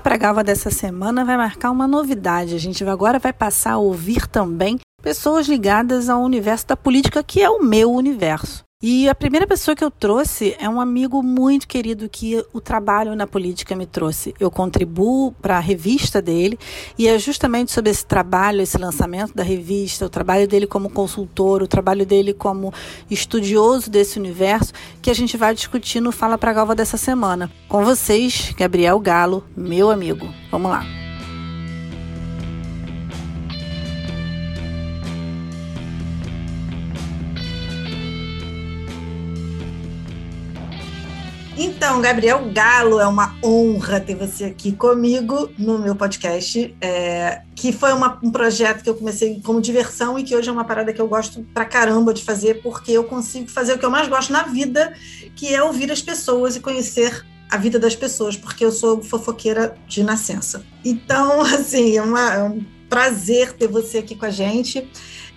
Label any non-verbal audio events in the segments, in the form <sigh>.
Fala pra Galva dessa semana vai marcar uma novidade. A gente agora vai passar a ouvir também pessoas ligadas ao universo da política, que é o meu universo. E a primeira pessoa que eu trouxe é um amigo muito querido que o trabalho na política me trouxe. Eu contribuo para a revista dele e é justamente sobre esse trabalho, esse lançamento da revista, o trabalho dele como consultor, o trabalho dele como estudioso desse universo, que a gente vai discutir no Fala Pra Galva dessa semana. Com vocês, Gabriel Galo, meu amigo. Vamos lá. Então, Gabriel Galo, é uma honra ter você aqui comigo no meu podcast, é, que foi uma, um projeto que eu comecei como diversão e que hoje é uma parada que eu gosto pra caramba de fazer, porque eu consigo fazer o que eu mais gosto na vida, que é ouvir as pessoas e conhecer a vida das pessoas, porque eu sou fofoqueira de nascença. Então, <laughs> assim, é, uma, é um prazer ter você aqui com a gente.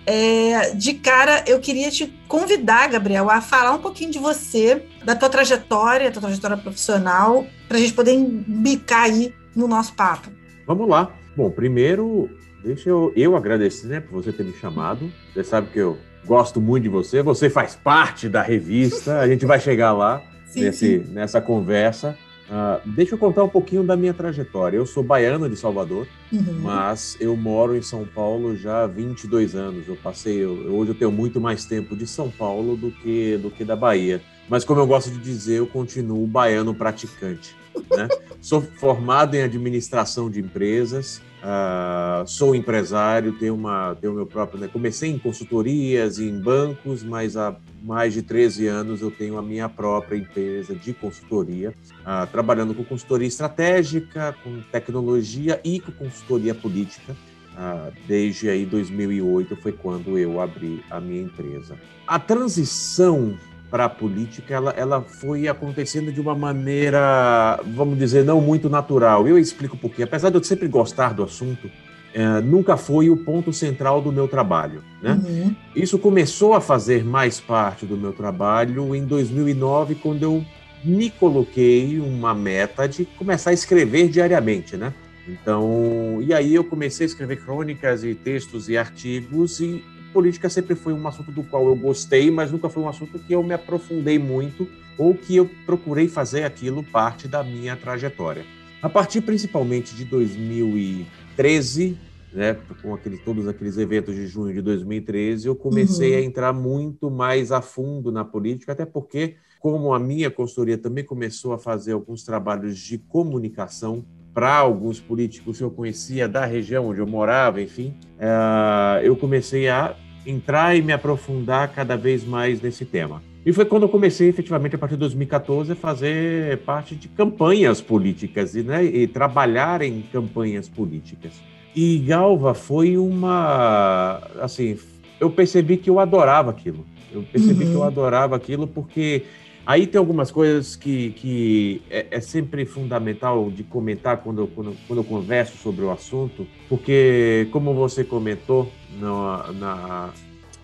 É, de cara, eu queria te convidar, Gabriel, a falar um pouquinho de você, da tua trajetória, tua trajetória profissional, para a gente poder embicar aí no nosso papo. Vamos lá. Bom, primeiro, deixa eu, eu agradecer né, por você ter me chamado. Você sabe que eu gosto muito de você, você faz parte da revista, a gente vai chegar lá sim, nesse, sim. nessa conversa. Uh, deixa eu contar um pouquinho da minha trajetória. Eu sou baiano de Salvador, uhum. mas eu moro em São Paulo já há 22 anos. Eu passei, eu, hoje eu tenho muito mais tempo de São Paulo do que, do que da Bahia. Mas como eu gosto de dizer, eu continuo baiano praticante. Né? <laughs> sou formado em administração de empresas, Uh, sou empresário, tenho, uma, tenho meu próprio. Né? Comecei em consultorias, em bancos, mas há mais de 13 anos eu tenho a minha própria empresa de consultoria, uh, trabalhando com consultoria estratégica, com tecnologia e com consultoria política. Uh, desde aí 2008 foi quando eu abri a minha empresa. A transição para a política, ela, ela foi acontecendo de uma maneira, vamos dizer, não muito natural. Eu explico por quê. Apesar de eu sempre gostar do assunto, é, nunca foi o ponto central do meu trabalho. Né? Uhum. Isso começou a fazer mais parte do meu trabalho em 2009, quando eu me coloquei uma meta de começar a escrever diariamente, né? Então, e aí eu comecei a escrever crônicas e textos e artigos e política sempre foi um assunto do qual eu gostei, mas nunca foi um assunto que eu me aprofundei muito ou que eu procurei fazer aquilo parte da minha trajetória. A partir principalmente de 2013, né, com aquele, todos aqueles eventos de junho de 2013, eu comecei uhum. a entrar muito mais a fundo na política, até porque, como a minha consultoria também começou a fazer alguns trabalhos de comunicação para alguns políticos que eu conhecia da região onde eu morava, enfim, uh, eu comecei a entrar e me aprofundar cada vez mais nesse tema. E foi quando eu comecei, efetivamente, a partir de 2014, a fazer parte de campanhas políticas e, né, e trabalhar em campanhas políticas. E Galva foi uma. Assim, eu percebi que eu adorava aquilo. Eu percebi uhum. que eu uhum. adorava aquilo porque Aí tem algumas coisas que, que é, é, sempre fundamental de comentar quando eu, quando, quando eu converso sobre o assunto, porque, como você comentou na, na,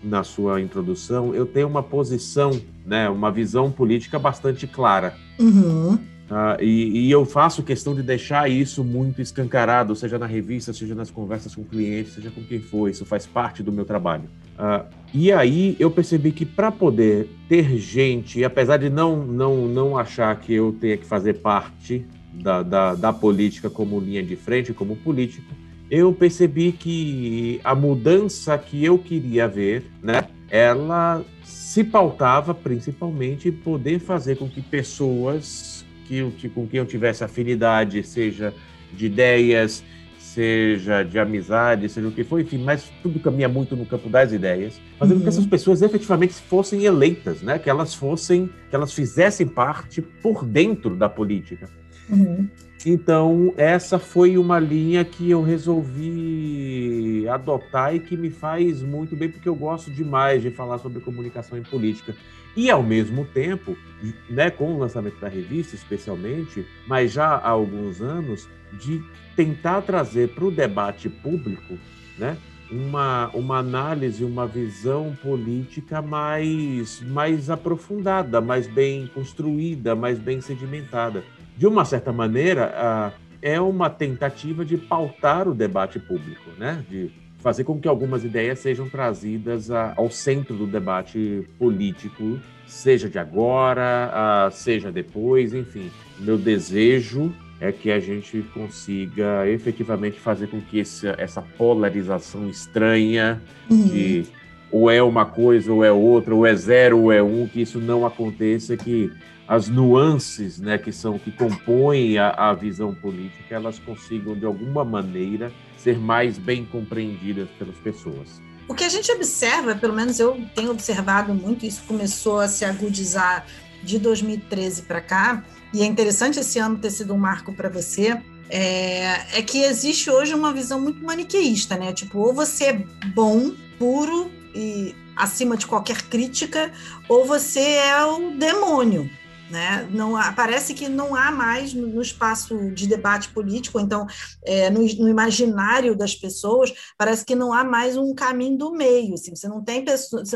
na sua introdução, eu tenho uma posição, né, uma visão política bastante clara. Uhum. Uh, e, e, eu faço questão de deixar isso muito escancarado, seja na revista, seja nas conversas com clientes, seja com quem for. Isso faz parte do meu trabalho. Uh, e aí eu percebi que para poder ter gente, apesar de não, não, não achar que eu tenha que fazer parte da, da, da política como linha de frente, como político, eu percebi que a mudança que eu queria ver, né, ela se pautava principalmente em poder fazer com que pessoas que, com quem eu tivesse afinidade, seja de ideias, seja de amizade, seja o que for, enfim, mas tudo caminha muito no campo das ideias, fazendo uhum. que essas pessoas efetivamente fossem eleitas, né? Que elas fossem, que elas fizessem parte por dentro da política. Uhum. Então, essa foi uma linha que eu resolvi adotar e que me faz muito bem, porque eu gosto demais de falar sobre comunicação em política. E, ao mesmo tempo, né, com o lançamento da revista, especialmente, mas já há alguns anos, de tentar trazer para o debate público né, uma, uma análise, uma visão política mais, mais aprofundada, mais bem construída, mais bem sedimentada. De uma certa maneira, é uma tentativa de pautar o debate público, né? De fazer com que algumas ideias sejam trazidas a, ao centro do debate político, seja de agora, a, seja depois, enfim. Meu desejo é que a gente consiga efetivamente fazer com que esse, essa polarização estranha uhum. de ou é uma coisa ou é outra, ou é zero ou é um, que isso não aconteça, que as nuances né, que são que compõem a, a visão política, elas consigam de alguma maneira ser mais bem compreendidas pelas pessoas. O que a gente observa, pelo menos eu tenho observado muito, isso começou a se agudizar de 2013 para cá, e é interessante esse ano ter sido um marco para você, é, é, que existe hoje uma visão muito maniqueísta, né? Tipo, ou você é bom, puro e acima de qualquer crítica, ou você é o demônio. Né? Não há, parece que não há mais no, espaço de debate político, então é, no, no, imaginário das pessoas parece que não há mais um caminho do meio. Assim, você não tem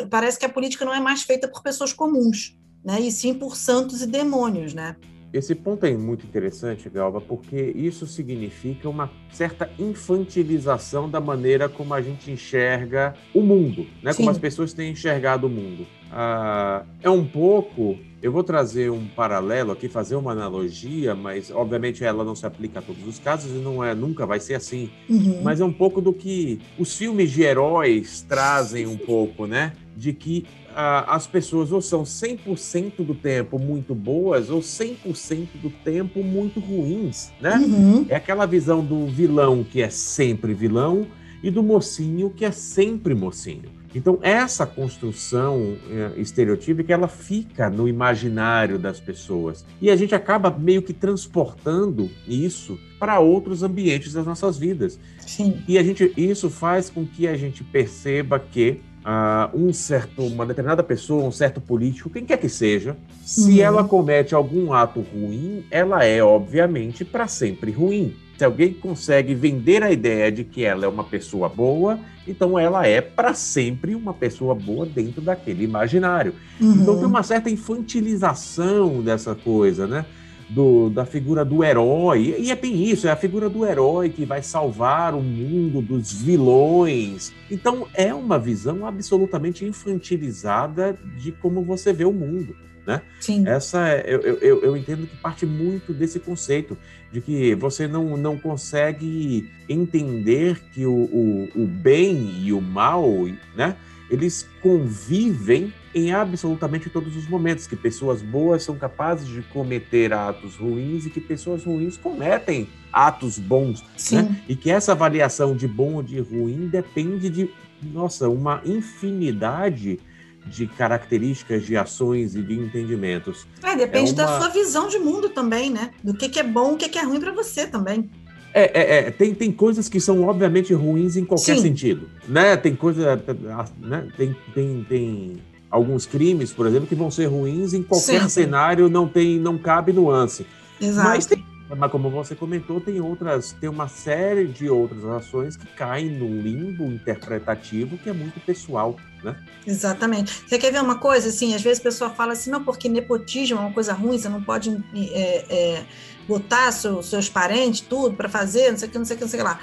parece que a política não é mais feita por pessoas comuns, né? E sim por santos e demônios, né? Esse ponto é muito interessante, Galva, porque isso significa uma certa infantilização da maneira como a gente enxerga o mundo, né? Como as pessoas têm enxergado o mundo. Ah, é um pouco. Eu vou trazer um paralelo aqui, fazer uma analogia, mas obviamente ela não se aplica a todos os casos e não é, nunca vai ser assim. Uhum. Mas é um pouco do que os filmes de heróis trazem um pouco, né? De que as pessoas ou são 100% do tempo muito boas ou 100% do tempo muito ruins, né? Uhum. É aquela visão do vilão que é sempre vilão e do mocinho que é sempre mocinho. Então, essa construção é, estereotípica, ela fica no imaginário das pessoas. E a gente acaba meio que transportando isso para outros ambientes das nossas vidas. Sim. E a gente, isso faz com que a gente perceba que uh, um certo, uma determinada pessoa, um certo político, quem quer que seja, se uhum. ela comete algum ato ruim, ela é, obviamente, para sempre ruim. Se alguém consegue vender a ideia de que ela é uma pessoa boa, então ela é para sempre uma pessoa boa dentro daquele imaginário. Uhum. Então tem uma certa infantilização dessa coisa, né? Do, da figura do herói. E é bem isso, é a figura do herói que vai salvar o mundo dos vilões. Então é uma visão absolutamente infantilizada de como você vê o mundo. Né? Sim. Essa é, eu, eu, eu entendo que parte muito desse conceito de que você não, não consegue entender que o, o, o bem e o mal, né? Eles convivem em absolutamente todos os momentos, que pessoas boas são capazes de cometer atos ruins e que pessoas ruins cometem atos bons, né? E que essa avaliação de bom ou de ruim depende de, nossa, uma infinidade de características, de ações e de entendimentos. É, depende é uma... da sua visão de mundo também, né? Do que, que é bom, o que, que é ruim para você também. É, é, é, tem, tem coisas que são obviamente ruins em qualquer Sim. sentido, né? Tem coisa, né? Tem, tem, tem alguns crimes, por exemplo, que vão ser ruins em qualquer cenário, não tem, não cabe nuance. Exato. Mas, tem, mas como você comentou, tem outras, tem uma série de outras ações que caem no limbo interpretativo que é muito pessoal, né? Exatamente. Você quer ver uma coisa assim? Às vezes a pessoa fala assim, não, porque nepotismo é uma coisa ruim, você não pode é, é, botar seu, seus parentes, tudo para fazer, não sei o que, não sei o que, não sei o que lá.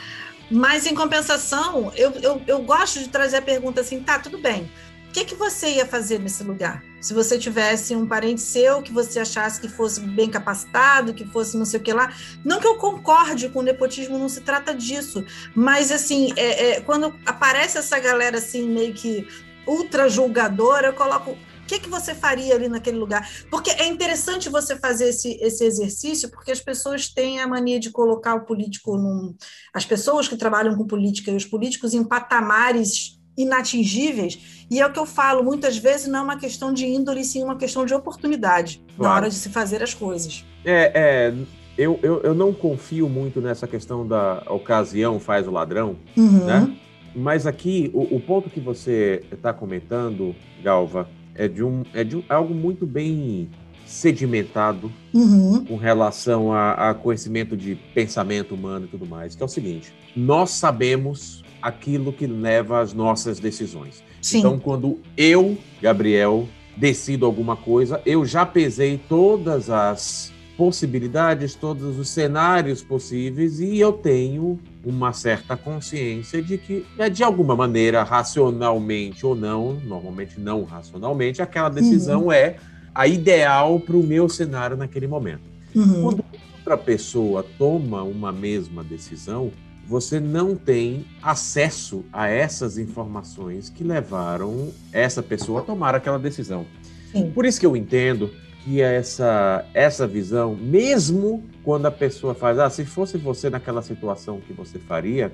Mas, em compensação, eu, eu, eu gosto de trazer a pergunta assim, tá, tudo bem, o que, que você ia fazer nesse lugar? Se você tivesse um parente seu que você achasse que fosse bem capacitado, que fosse não sei o que lá. Não que eu concorde com o nepotismo, não se trata disso. Mas, assim, é, é, quando aparece essa galera assim, meio que ultra julgadora, eu coloco. O que, que você faria ali naquele lugar? Porque é interessante você fazer esse, esse exercício, porque as pessoas têm a mania de colocar o político num. As pessoas que trabalham com política e os políticos em patamares inatingíveis. E é o que eu falo, muitas vezes não é uma questão de índole, sim uma questão de oportunidade claro. na hora de se fazer as coisas. É, é eu, eu, eu, não confio muito nessa questão da ocasião faz o ladrão, uhum. né? Mas aqui, o, o ponto que você está comentando, Galva, é de, um, é de um, algo muito bem sedimentado uhum. com relação a, a conhecimento de pensamento humano e tudo mais, que é o seguinte: nós sabemos aquilo que leva às nossas decisões. Sim. Então, quando eu, Gabriel, decido alguma coisa, eu já pesei todas as possibilidades, todos os cenários possíveis, e eu tenho uma certa consciência de que, né, de alguma maneira, racionalmente ou não, normalmente não racionalmente, aquela decisão uhum. é a ideal para o meu cenário naquele momento. Uhum. Quando outra pessoa toma uma mesma decisão, você não tem acesso a essas informações que levaram essa pessoa a tomar aquela decisão. Sim. Por isso que eu entendo que essa, essa visão, mesmo quando a pessoa faz, ah, se fosse você naquela situação que você faria,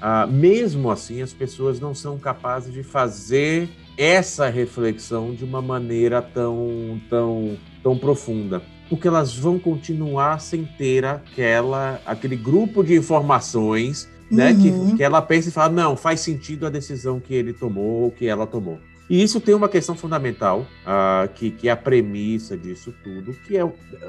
ah, mesmo assim as pessoas não são capazes de fazer essa reflexão de uma maneira tão, tão, tão profunda porque elas vão continuar sem ter aquela, aquele grupo de informações né, uhum. que, que ela pensa e fala, não, faz sentido a decisão que ele tomou ou que ela tomou. E isso tem uma questão fundamental, uh, que, que é a premissa disso tudo, que é,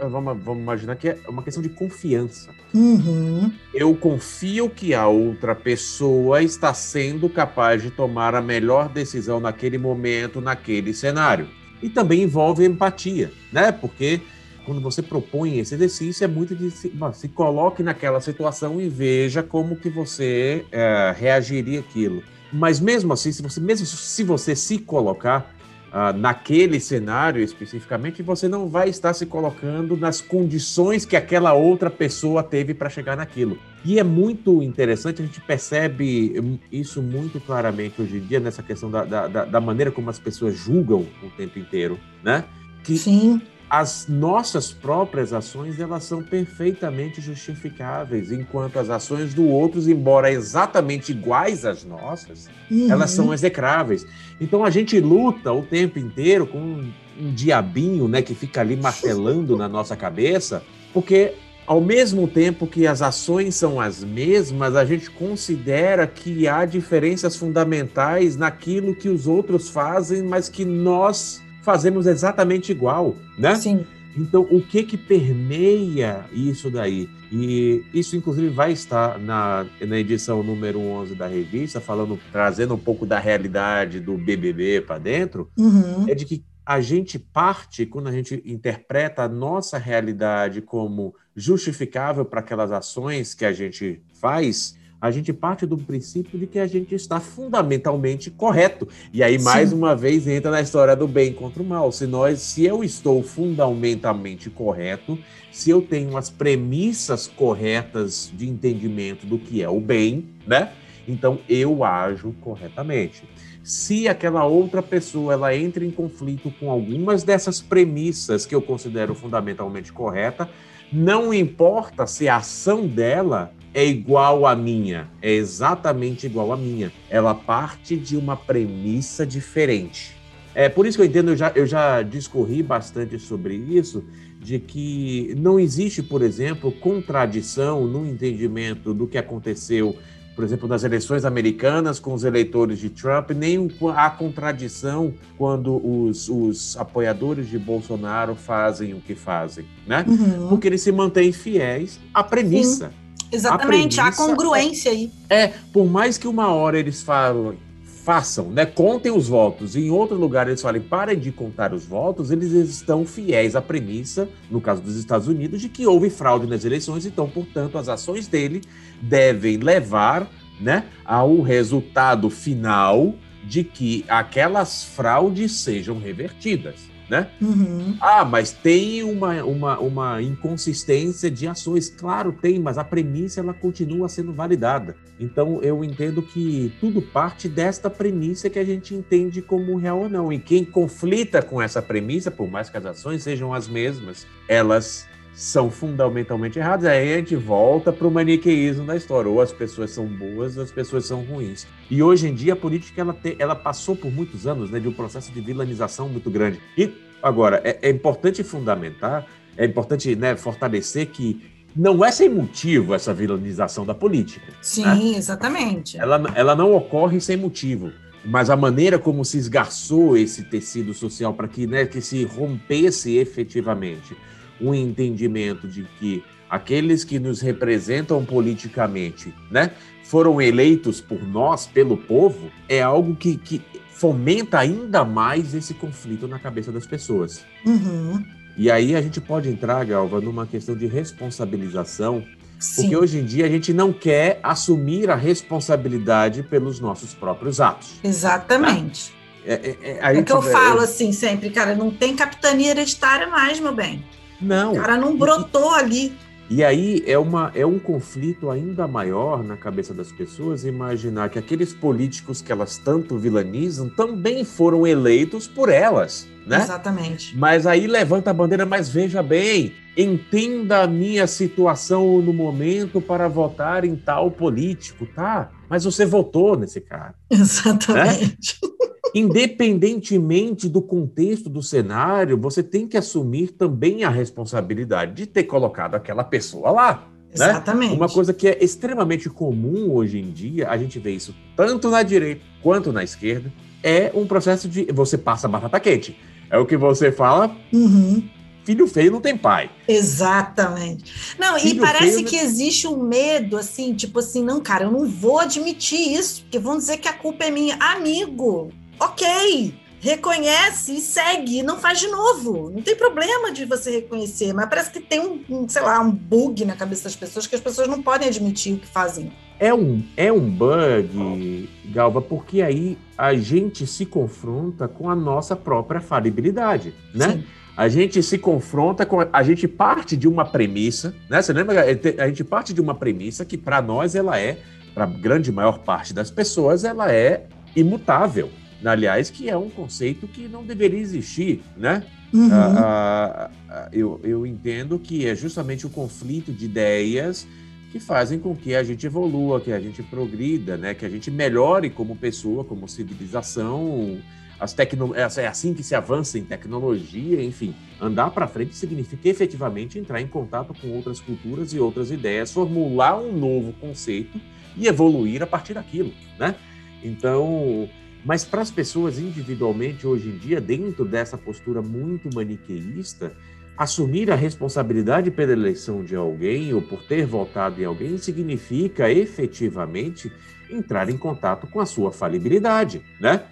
vamos, vamos imaginar que é uma questão de confiança. Uhum. Eu confio que a outra pessoa está sendo capaz de tomar a melhor decisão naquele momento, naquele cenário. E também envolve empatia, né? Porque quando você propõe esse exercício, é muito de se, se coloque naquela situação e veja como que você é, reagiria aquilo. Mas mesmo assim, se você, mesmo se você se colocar uh, naquele cenário especificamente, você não vai estar se colocando nas condições que aquela outra pessoa teve para chegar naquilo. E é muito interessante, a gente percebe isso muito claramente hoje em dia, nessa questão da, da, da maneira como as pessoas julgam o tempo inteiro, né? Que Sim as nossas próprias ações elas são perfeitamente justificáveis, enquanto as ações do outros, embora exatamente iguais às nossas, uhum. elas são execráveis. Então a gente luta o tempo inteiro com um, um diabinho, né, que fica ali martelando na nossa cabeça, porque ao mesmo tempo que as ações são as mesmas, a gente considera que há diferenças fundamentais naquilo que os outros fazem, mas que nós fazemos exatamente igual, né? Sim. Então, o que que permeia isso daí? E isso, inclusive, vai estar na, na edição número 11 da revista, falando, trazendo um pouco da realidade do BBB para dentro, uhum. é de que a gente parte, quando a gente interpreta a nossa realidade como justificável para aquelas ações que a gente faz, a gente parte do princípio de que a gente está fundamentalmente correto. E aí, mais Sim. uma vez, entra na história do bem contra o mal. Se nós, se eu estou fundamentalmente correto, se eu tenho as premissas corretas de entendimento do que é o bem, né? Então eu ajo corretamente. Se aquela outra pessoa ela entra em conflito com algumas dessas premissas que eu considero fundamentalmente correta, não importa se a ação dela é igual à minha, é exatamente igual à minha. Ela parte de uma premissa diferente. É por isso que eu entendo, eu já, eu já discorri bastante sobre isso, de que não existe, por exemplo, contradição no entendimento do que aconteceu, por exemplo, nas eleições americanas com os eleitores de Trump, nem há contradição quando os, os apoiadores de Bolsonaro fazem o que fazem, né? Uhum. Porque eles se mantêm fiéis à premissa. Sim. Exatamente, há congruência aí. É, por mais que uma hora eles falam, façam, né, contem os votos, e em outro lugar eles falem, parem de contar os votos, eles estão fiéis à premissa, no caso dos Estados Unidos, de que houve fraude nas eleições, então, portanto, as ações dele devem levar, né, ao resultado final de que aquelas fraudes sejam revertidas né? Uhum. Ah, mas tem uma, uma, uma inconsistência de ações. Claro, tem, mas a premissa ela continua sendo validada. Então eu entendo que tudo parte desta premissa que a gente entende como real ou não. E quem conflita com essa premissa, por mais que as ações sejam as mesmas, elas são fundamentalmente erradas. Aí a gente volta para o maniqueísmo da história. Ou as pessoas são boas, ou as pessoas são ruins. E hoje em dia a política ela, te, ela passou por muitos anos né, de um processo de vilanização muito grande. E agora, é, é importante fundamentar, é importante né, fortalecer que não é sem motivo essa vilanização da política. Sim, né? exatamente. Ela, ela não ocorre sem motivo mas a maneira como se esgarçou esse tecido social para que, né, que se rompesse efetivamente um entendimento de que aqueles que nos representam politicamente, né, foram eleitos por nós, pelo povo, é algo que, que fomenta ainda mais esse conflito na cabeça das pessoas. Uhum. E aí a gente pode entrar, Galva, numa questão de responsabilização, Sim. porque hoje em dia a gente não quer assumir a responsabilidade pelos nossos próprios atos. Exatamente. Tá? É, é, é, é que eu falo assim sempre, cara, não tem capitania hereditária mais, meu bem. Não. O cara não brotou e, ali. E aí é, uma, é um conflito ainda maior na cabeça das pessoas imaginar que aqueles políticos que elas tanto vilanizam também foram eleitos por elas, né? Exatamente. Mas aí levanta a bandeira, mas veja bem, entenda a minha situação no momento para votar em tal político, tá? Mas você votou nesse cara. Exatamente. Né? <laughs> independentemente do contexto do cenário, você tem que assumir também a responsabilidade de ter colocado aquela pessoa lá. Né? Exatamente. Uma coisa que é extremamente comum hoje em dia, a gente vê isso tanto na direita quanto na esquerda, é um processo de você passa batata quente. É o que você fala. Uhum. Filho feio não tem pai. Exatamente. Não, Filho e parece feio... que existe um medo, assim, tipo assim, não, cara, eu não vou admitir isso, porque vão dizer que a culpa é minha. Amigo, ok, reconhece e segue, não faz de novo. Não tem problema de você reconhecer, mas parece que tem um, um, sei lá, um bug na cabeça das pessoas que as pessoas não podem admitir o que fazem. É um, é um bug, Galva, porque aí a gente se confronta com a nossa própria falibilidade, né? Sim. A gente se confronta com. A gente parte de uma premissa, né? Você lembra? A gente parte de uma premissa que, para nós, ela é, para a grande maior parte das pessoas, ela é imutável aliás, que é um conceito que não deveria existir, né? Uhum. Ah, ah, ah, eu, eu entendo que é justamente o conflito de ideias que fazem com que a gente evolua, que a gente progrida, né? que a gente melhore como pessoa, como civilização. As tecno... É, é assim que se avança em tecnologia, enfim. Andar para frente significa efetivamente entrar em contato com outras culturas e outras ideias, formular um novo conceito e evoluir a partir daquilo, né? Então, mas para as pessoas individualmente, hoje em dia, dentro dessa postura muito maniqueísta, assumir a responsabilidade pela eleição de alguém ou por ter votado em alguém significa efetivamente entrar em contato com a sua falibilidade, né?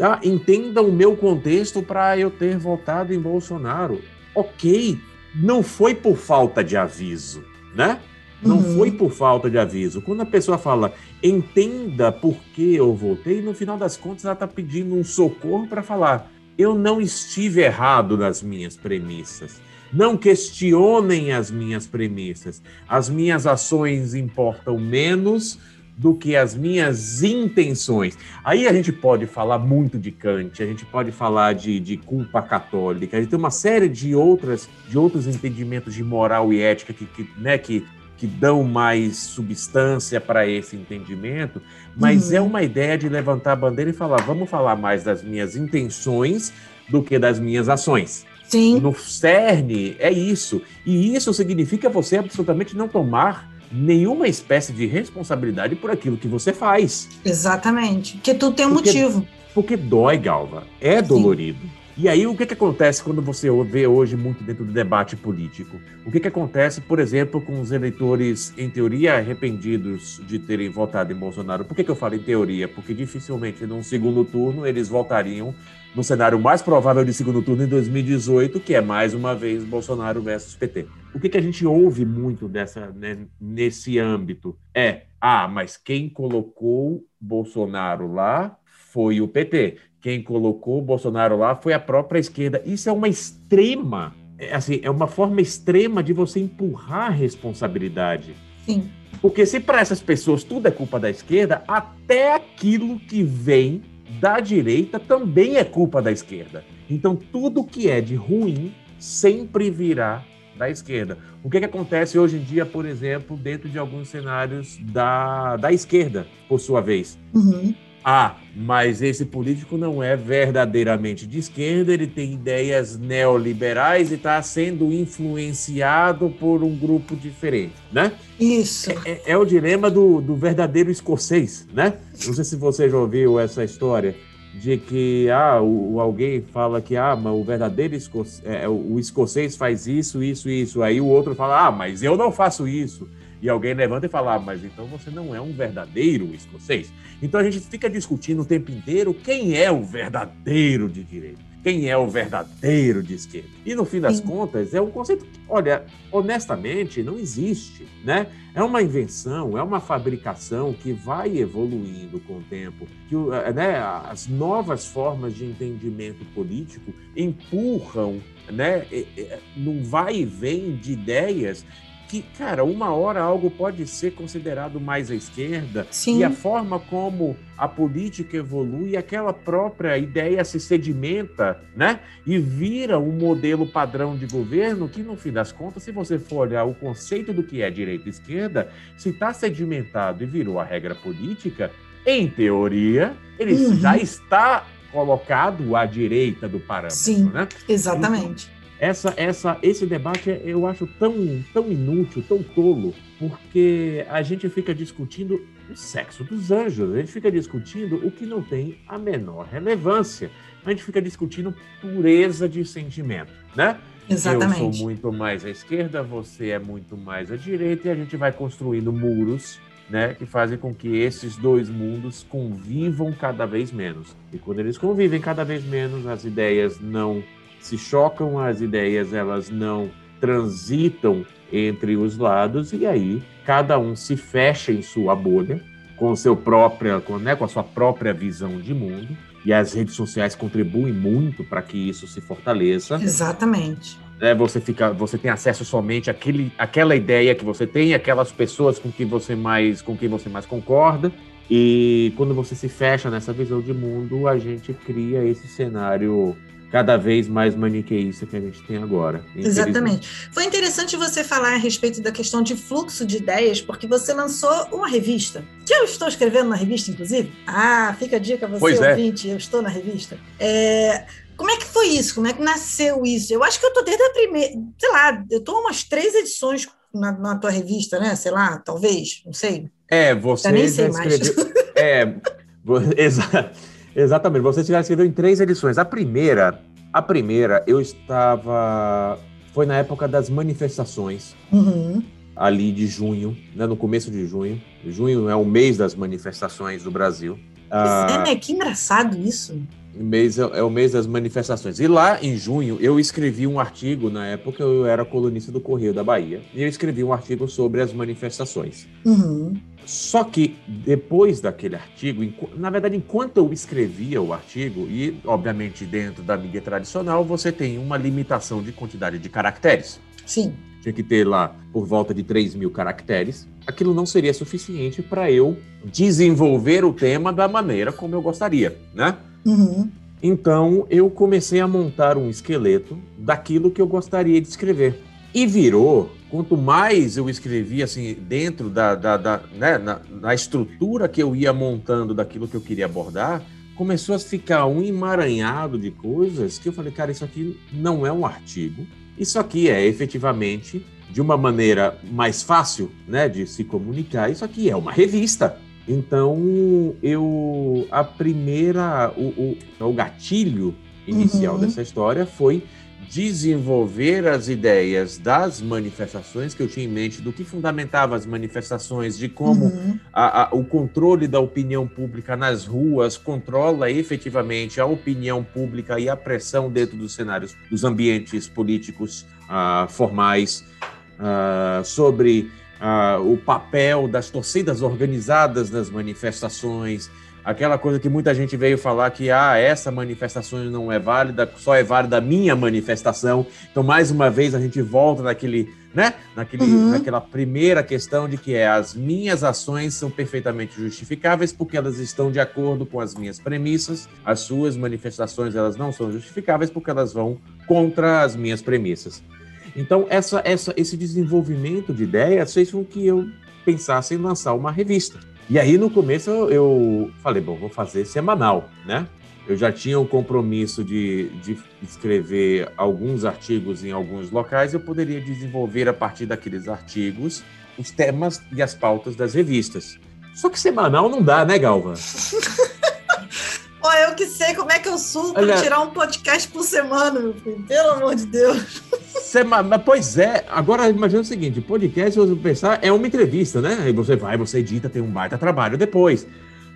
Ah, entenda o meu contexto para eu ter votado em Bolsonaro. Ok, não foi por falta de aviso, né? Não uhum. foi por falta de aviso. Quando a pessoa fala, entenda por que eu voltei, no final das contas ela está pedindo um socorro para falar, eu não estive errado nas minhas premissas. Não questionem as minhas premissas. As minhas ações importam menos do que as minhas intenções. Aí a gente pode falar muito de Kant, a gente pode falar de, de culpa católica, a gente tem uma série de outras de outros entendimentos de moral e ética que, que, né, que que dão mais substância para esse entendimento, mas uhum. é uma ideia de levantar a bandeira e falar: vamos falar mais das minhas intenções do que das minhas ações. Sim. No cerne é isso. E isso significa você absolutamente não tomar nenhuma espécie de responsabilidade por aquilo que você faz. Exatamente. Porque tudo tem um porque, motivo. Porque dói, Galva. É dolorido. Sim. E aí, o que, que acontece quando você vê hoje muito dentro do debate político? O que, que acontece, por exemplo, com os eleitores, em teoria, arrependidos de terem votado em Bolsonaro? Por que, que eu falo em teoria? Porque dificilmente, num segundo turno, eles votariam no cenário mais provável de segundo turno em 2018, que é mais uma vez Bolsonaro versus PT. O que, que a gente ouve muito dessa, né, nesse âmbito é: ah, mas quem colocou Bolsonaro lá foi o PT quem colocou o Bolsonaro lá foi a própria esquerda. Isso é uma extrema, é, assim, é uma forma extrema de você empurrar a responsabilidade. Sim. Porque se para essas pessoas tudo é culpa da esquerda, até aquilo que vem da direita também é culpa da esquerda. Então tudo que é de ruim sempre virá da esquerda. O que, que acontece hoje em dia, por exemplo, dentro de alguns cenários da, da esquerda, por sua vez? Uhum. Ah, mas esse político não é verdadeiramente de esquerda, ele tem ideias neoliberais e está sendo influenciado por um grupo diferente, né? Isso. É, é, é o dilema do, do, verdadeiro escocês, né? Não sei se você já ouviu essa história de que ah, o, alguém fala que ah, mas o verdadeiro escocês, é, o escocês faz isso, isso, isso. Aí o outro fala, ah, mas eu não faço isso. E alguém levanta e fala, ah, mas então você não é um verdadeiro escocês. Então a gente fica discutindo o tempo inteiro quem é o verdadeiro de direita quem é o verdadeiro de esquerda. E no fim das Sim. contas, é um conceito que, olha, honestamente, não existe, né? É uma invenção, é uma fabricação que vai evoluindo com o tempo, que né, as novas formas de entendimento político empurram né, num vai e vem de ideias que, cara, uma hora algo pode ser considerado mais à esquerda Sim. e a forma como a política evolui, aquela própria ideia se sedimenta, né? E vira um modelo padrão de governo que, no fim das contas, se você for olhar o conceito do que é direita e esquerda, se está sedimentado e virou a regra política, em teoria, ele uhum. já está colocado à direita do parâmetro, Sim, né? Exatamente. Essa, essa, esse debate eu acho tão, tão inútil, tão tolo, porque a gente fica discutindo o sexo dos anjos, a gente fica discutindo o que não tem a menor relevância, a gente fica discutindo pureza de sentimento, né? Exatamente. Eu sou muito mais à esquerda, você é muito mais à direita, e a gente vai construindo muros né, que fazem com que esses dois mundos convivam cada vez menos. E quando eles convivem cada vez menos, as ideias não se chocam as ideias, elas não transitam entre os lados e aí cada um se fecha em sua bolha com seu própria, com, né, com a sua própria visão de mundo e as redes sociais contribuem muito para que isso se fortaleça. Exatamente. É, você fica, você tem acesso somente àquele, àquela ideia que você tem, aquelas pessoas com quem você mais, com quem você mais concorda. E quando você se fecha nessa visão de mundo, a gente cria esse cenário cada vez mais maniqueísta que a gente tem agora. Exatamente. Foi interessante você falar a respeito da questão de fluxo de ideias, porque você lançou uma revista, que eu estou escrevendo na revista, inclusive. Ah, fica a dica, você pois é. ouvinte, é. eu estou na revista. É, como é que foi isso? Como é que nasceu isso? Eu acho que eu estou desde a primeira, sei lá, eu estou umas três edições na, na, tua revista, né? Sei lá, talvez, não sei. É, você já, nem sei já escreveu. Mais. <laughs> é, <laughs> exato. Exatamente. Você já escreveu em três edições. A primeira, a primeira, eu estava. Foi na época das manifestações. Uhum. Ali de junho, né, no começo de junho. Junho é o mês das manifestações do Brasil. Ah, é, né? Que engraçado isso. Mês é, é, o mês das manifestações. E lá em junho eu escrevi um artigo, na época eu era colunista do Correio da Bahia, e eu escrevi um artigo sobre as manifestações. Uhum. Só que depois daquele artigo, na verdade, enquanto eu escrevia o artigo, e obviamente dentro da mídia tradicional, você tem uma limitação de quantidade de caracteres. Sim. Tinha que ter lá por volta de 3 mil caracteres. Aquilo não seria suficiente para eu desenvolver o tema da maneira como eu gostaria, né? Uhum. Então eu comecei a montar um esqueleto daquilo que eu gostaria de escrever. E virou, quanto mais eu escrevia assim, dentro da, da, da né, na, na estrutura que eu ia montando daquilo que eu queria abordar, começou a ficar um emaranhado de coisas que eu falei, cara, isso aqui não é um artigo, isso aqui é efetivamente de uma maneira mais fácil, né, de se comunicar. Isso aqui é uma revista. Então, eu a primeira o, o, o gatilho inicial uhum. dessa história foi desenvolver as ideias das manifestações que eu tinha em mente, do que fundamentava as manifestações, de como uhum. a, a, o controle da opinião pública nas ruas controla efetivamente a opinião pública e a pressão dentro dos cenários, dos ambientes políticos uh, formais, uh, sobre uh, o papel das torcidas organizadas nas manifestações, aquela coisa que muita gente veio falar que ah, essa manifestação não é válida, só é válida a minha manifestação. Então, mais uma vez, a gente volta naquele, né? Naquele, uhum. Naquela primeira questão de que é as minhas ações são perfeitamente justificáveis porque elas estão de acordo com as minhas premissas, as suas manifestações elas não são justificáveis porque elas vão contra as minhas premissas. Então, essa, essa, esse desenvolvimento de ideias fez com que eu pensasse em lançar uma revista. E aí, no começo, eu falei, bom, vou fazer semanal, né? Eu já tinha o compromisso de, de escrever alguns artigos em alguns locais, eu poderia desenvolver a partir daqueles artigos os temas e as pautas das revistas. Só que semanal não dá, né, Galva? <laughs> Pô, eu que sei como é que eu subo para tirar um podcast por semana, meu filho. Pelo amor de Deus. É, mas, pois é, agora imagina o seguinte: podcast, se você pensar, é uma entrevista, né? Aí você vai, você edita, tem um baita trabalho depois.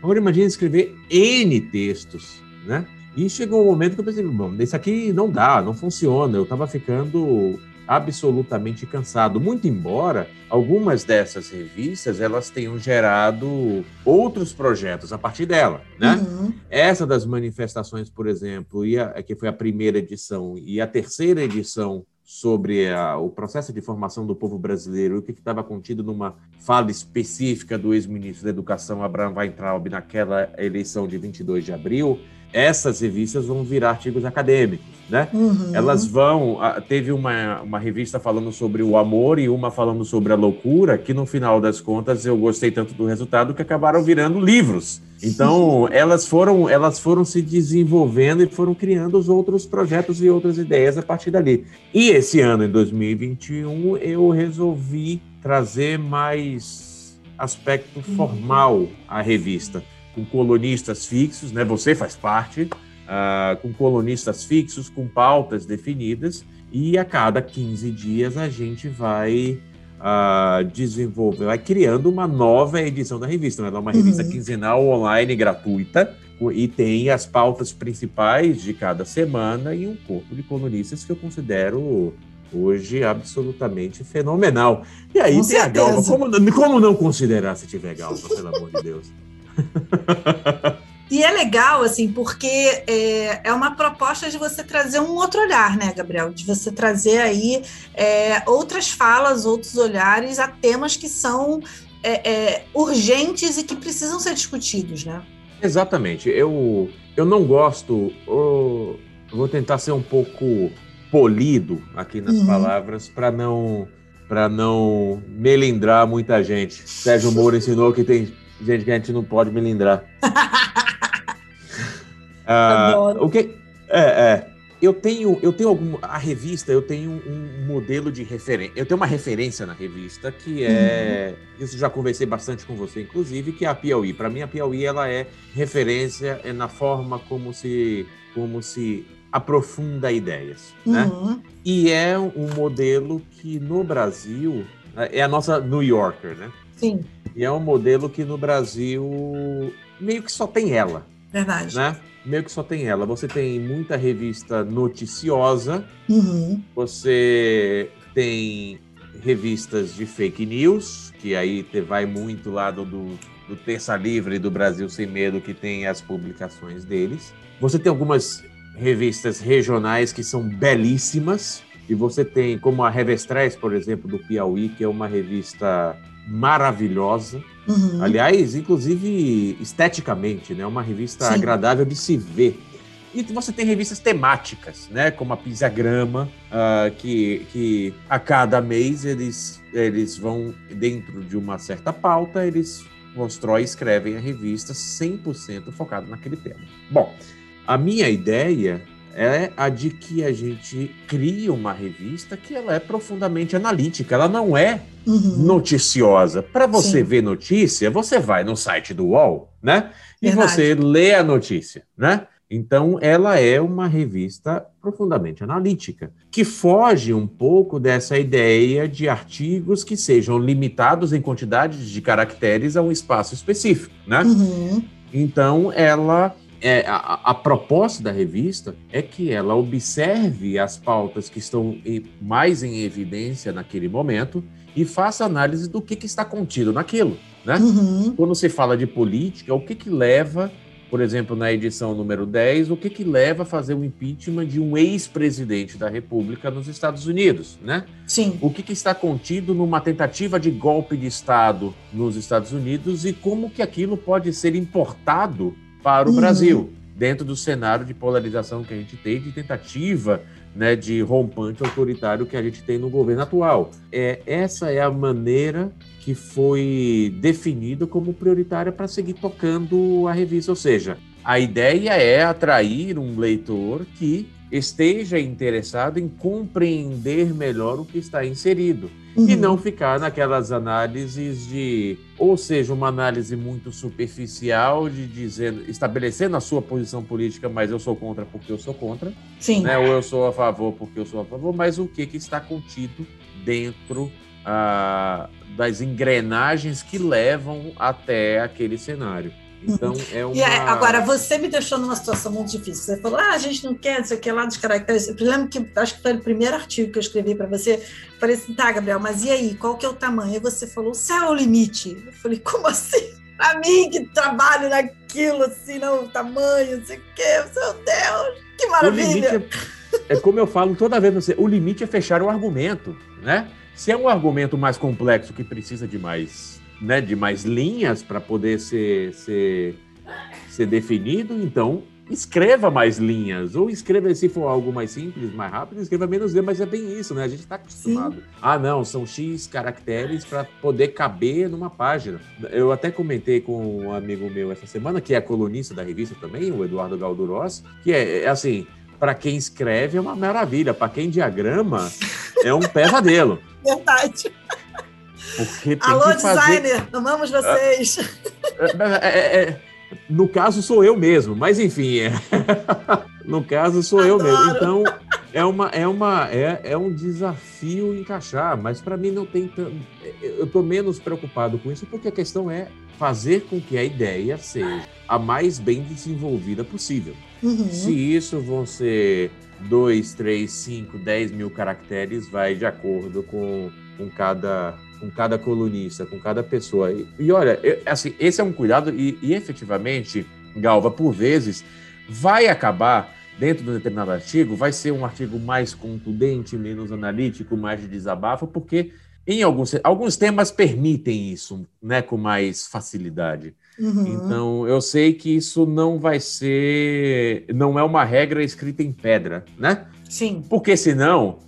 Agora imagine escrever N textos, né? E chegou um momento que eu pensei, bom, isso aqui não dá, não funciona. Eu estava ficando absolutamente cansado. Muito embora algumas dessas revistas elas tenham gerado outros projetos a partir dela, né? Uhum. Essa das manifestações, por exemplo, e a, que foi a primeira edição e a terceira edição sobre a, o processo de formação do povo brasileiro, o que estava contido numa fala específica do ex-ministro da Educação, Abraham Weintraub, naquela eleição de 22 de abril, essas revistas vão virar artigos acadêmicos, né? Uhum. Elas vão. Teve uma, uma revista falando sobre o amor e uma falando sobre a loucura, que no final das contas eu gostei tanto do resultado que acabaram virando livros. Então, elas foram, elas foram se desenvolvendo e foram criando os outros projetos e outras ideias a partir dali. E esse ano, em 2021, eu resolvi trazer mais aspecto formal à revista com colunistas fixos, né? Você faz parte, uh, com colunistas fixos, com pautas definidas, e a cada 15 dias a gente vai uh, desenvolver, vai criando uma nova edição da revista, né? uma revista uhum. quinzenal online gratuita, e tem as pautas principais de cada semana e um corpo de colunistas que eu considero hoje absolutamente fenomenal. E aí Com tem certeza. a Galva. Como, como não considerar se tiver Galva, pelo amor de Deus? <laughs> E é legal, assim, porque é, é, uma proposta de você trazer um outro olhar, né, Gabriel? De você trazer aí é, outras falas, outros olhares a temas que são é, é urgentes e que precisam ser discutidos, né? Exatamente. Eu, eu não gosto. Eu vou tentar ser um pouco polido aqui nas uhum. palavras para não para não melindrar muita gente. Sérgio Moro ensinou que tem Gente, que a gente não pode me lembrar. <laughs> ah, o que é, é, eu tenho, eu tenho algum a revista, eu tenho um modelo de referência. Eu tenho uma referência na revista que é, uhum. isso já conversei bastante com você, inclusive, que é a Piauí. Para mim, a Piauí ela é referência é na forma como se, como se aprofunda ideias, né? uhum. né? E é um modelo que no Brasil é a nossa New Yorker, né? Sim. E é um modelo que no Brasil meio que só tem ela. Verdade. Né? Meio que só tem ela. Você tem muita revista noticiosa, uhum. você tem revistas de fake news, que aí vai muito lá do, do Terça Livre do Brasil Sem Medo, que tem as publicações deles. Você tem algumas revistas regionais que são belíssimas, e você tem, como a Revestrais, por exemplo, do Piauí, que é uma revista maravilhosa. Uhum. Aliás, inclusive esteticamente, né? Uma revista Sim. agradável de se ver. E você tem revistas temáticas, né? Como a Pisiagrama, uh, que, que a cada mês eles, eles vão, dentro de uma certa pauta, eles constroem e escrevem a revista 100% focado naquele tema. Bom, a minha ideia é a de que a gente cria uma revista que ela é profundamente analítica, ela não é uhum. noticiosa. Para você Sim. ver notícia, você vai no site do UOL, né? E Verdade. você lê a notícia, né? Então, ela é uma revista profundamente analítica, que foge um pouco dessa ideia de artigos que sejam limitados em quantidade de caracteres a um espaço específico, né? Uhum. Então, ela é, a, a, proposta da revista é que ela observe as pautas que estão mais em evidência naquele momento e faça análise do que, que está contido naquilo. Né? Uhum. Quando se fala de política, o que, que leva, por exemplo, na edição número 10, o que, que leva a fazer o impeachment de um ex-presidente da República nos Estados Unidos? Né? Sim. O que, que está contido numa tentativa de golpe de Estado nos Estados Unidos e como que aquilo pode ser importado para o uhum. Brasil, dentro do cenário de polarização que a gente tem, de tentativa né, de rompante autoritário que a gente tem no governo atual. É, essa é a maneira que foi definida como prioritária para seguir tocando a revista. Ou seja, a ideia é atrair um leitor que esteja interessado em compreender melhor o que está inserido uhum. e não ficar naquelas análises de, ou seja, uma análise muito superficial de dizendo, estabelecendo a sua posição política, mas eu sou contra porque eu sou contra, Sim. Né? ou eu sou a favor porque eu sou a favor, mas o que, que está contido dentro ah, das engrenagens que levam até aquele cenário. Então, é uma. É, agora, você me deixou numa situação muito difícil. Você falou, ah, a gente não quer, isso aqui lá dos caracteres. Eu lembro que acho que foi o primeiro artigo que eu escrevi para você. falei assim, tá, Gabriel, mas e aí? Qual que é o tamanho? E você falou, o céu é o limite. Eu falei, como assim? <laughs> Para mim, que trabalho naquilo, assim, não, o tamanho, não sei o quê, meu Deus, que maravilha. É, é, como eu falo toda vez, você, o limite é fechar o argumento, né? Se é um argumento mais complexo que precisa de mais né, de mais linhas para poder ser, ser, ser definido, então escreva mais linhas, ou escreva, se for algo mais simples, mais rápido, escreva menos linhas, mas é bem isso, né? A gente está acostumado. Sim. Ah, não, são X caracteres para poder caber numa página. Eu até comentei com um amigo meu essa semana, que é colunista da revista também, o Eduardo Galduros, que é, é assim, para quem escreve é uma maravilha, para quem diagrama é um pesadelo. <laughs> Verdade. Porque tem Alô, que fazer... designer, amamos vocês. É, é, é, no caso, sou eu mesmo, mas enfim, é. <laughs> no caso, sou Adoro. eu mesmo. Então, é, uma, é, uma, é, é um desafio encaixar, mas para mim não tem tanto. Eu estou menos preocupado com isso, porque a questão é fazer com que a ideia seja a mais bem desenvolvida possível. Uhum. Se isso vão ser 2, 3, 5, 10 mil caracteres, vai de acordo com, com cada com cada colunista, com cada pessoa. E, e olha, eu, assim, esse é um cuidado e, e, efetivamente, Galva, por vezes, vai acabar dentro de um determinado artigo, vai ser um artigo mais contundente, menos analítico, mais de desabafo, porque em alguns, alguns temas permitem isso, né, com mais facilidade. Uhum. Então, eu sei que isso não vai ser, não é uma regra escrita em pedra, né? Sim. Porque senão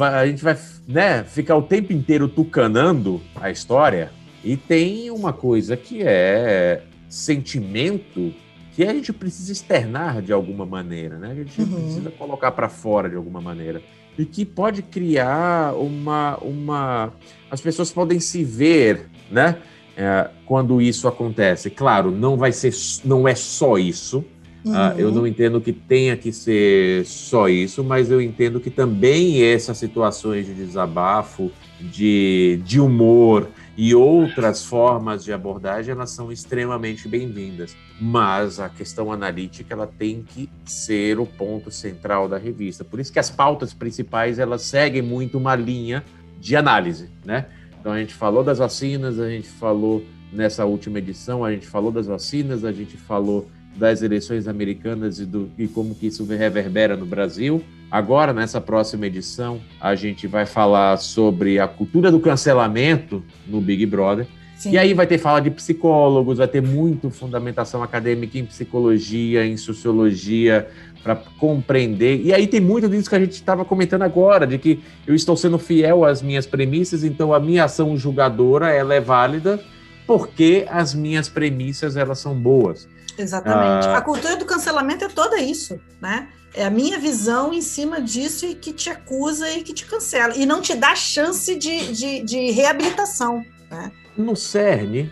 a gente vai né, ficar o tempo inteiro tucanando a história. E tem uma coisa que é sentimento que a gente precisa externar de alguma maneira, né? A gente uhum. precisa colocar para fora de alguma maneira. E que pode criar uma, uma. As pessoas podem se ver, né? É, quando isso acontece. Claro, não vai ser, não é só isso, Uhum. Ah, eu não entendo que tenha que ser só isso, mas eu entendo que também essas situações de desabafo, de, de humor e outras formas de abordagem, elas são extremamente bem-vindas. Mas a questão analítica, ela tem que ser o ponto central da revista. Por isso que as pautas principais, elas seguem muito uma linha de análise, né? Então a gente falou das vacinas, a gente falou nessa última edição, a gente falou das vacinas, a gente falou das eleições americanas e, do, e como que isso reverbera no Brasil. Agora, nessa próxima edição, a gente vai falar sobre a cultura do cancelamento no Big Brother. Sim. E aí vai ter fala de psicólogos, vai ter muito fundamentação acadêmica em psicologia, em sociologia, para compreender. E aí tem muito disso que a gente estava comentando agora, de que eu estou sendo fiel às minhas premissas, então a minha ação julgadora ela é válida porque as minhas premissas elas são boas. Exatamente. Ah, a cultura do cancelamento é toda isso, né? É a minha visão em cima disso e que te acusa e que te cancela. E não te dá chance de, de, de reabilitação, né? No CERN,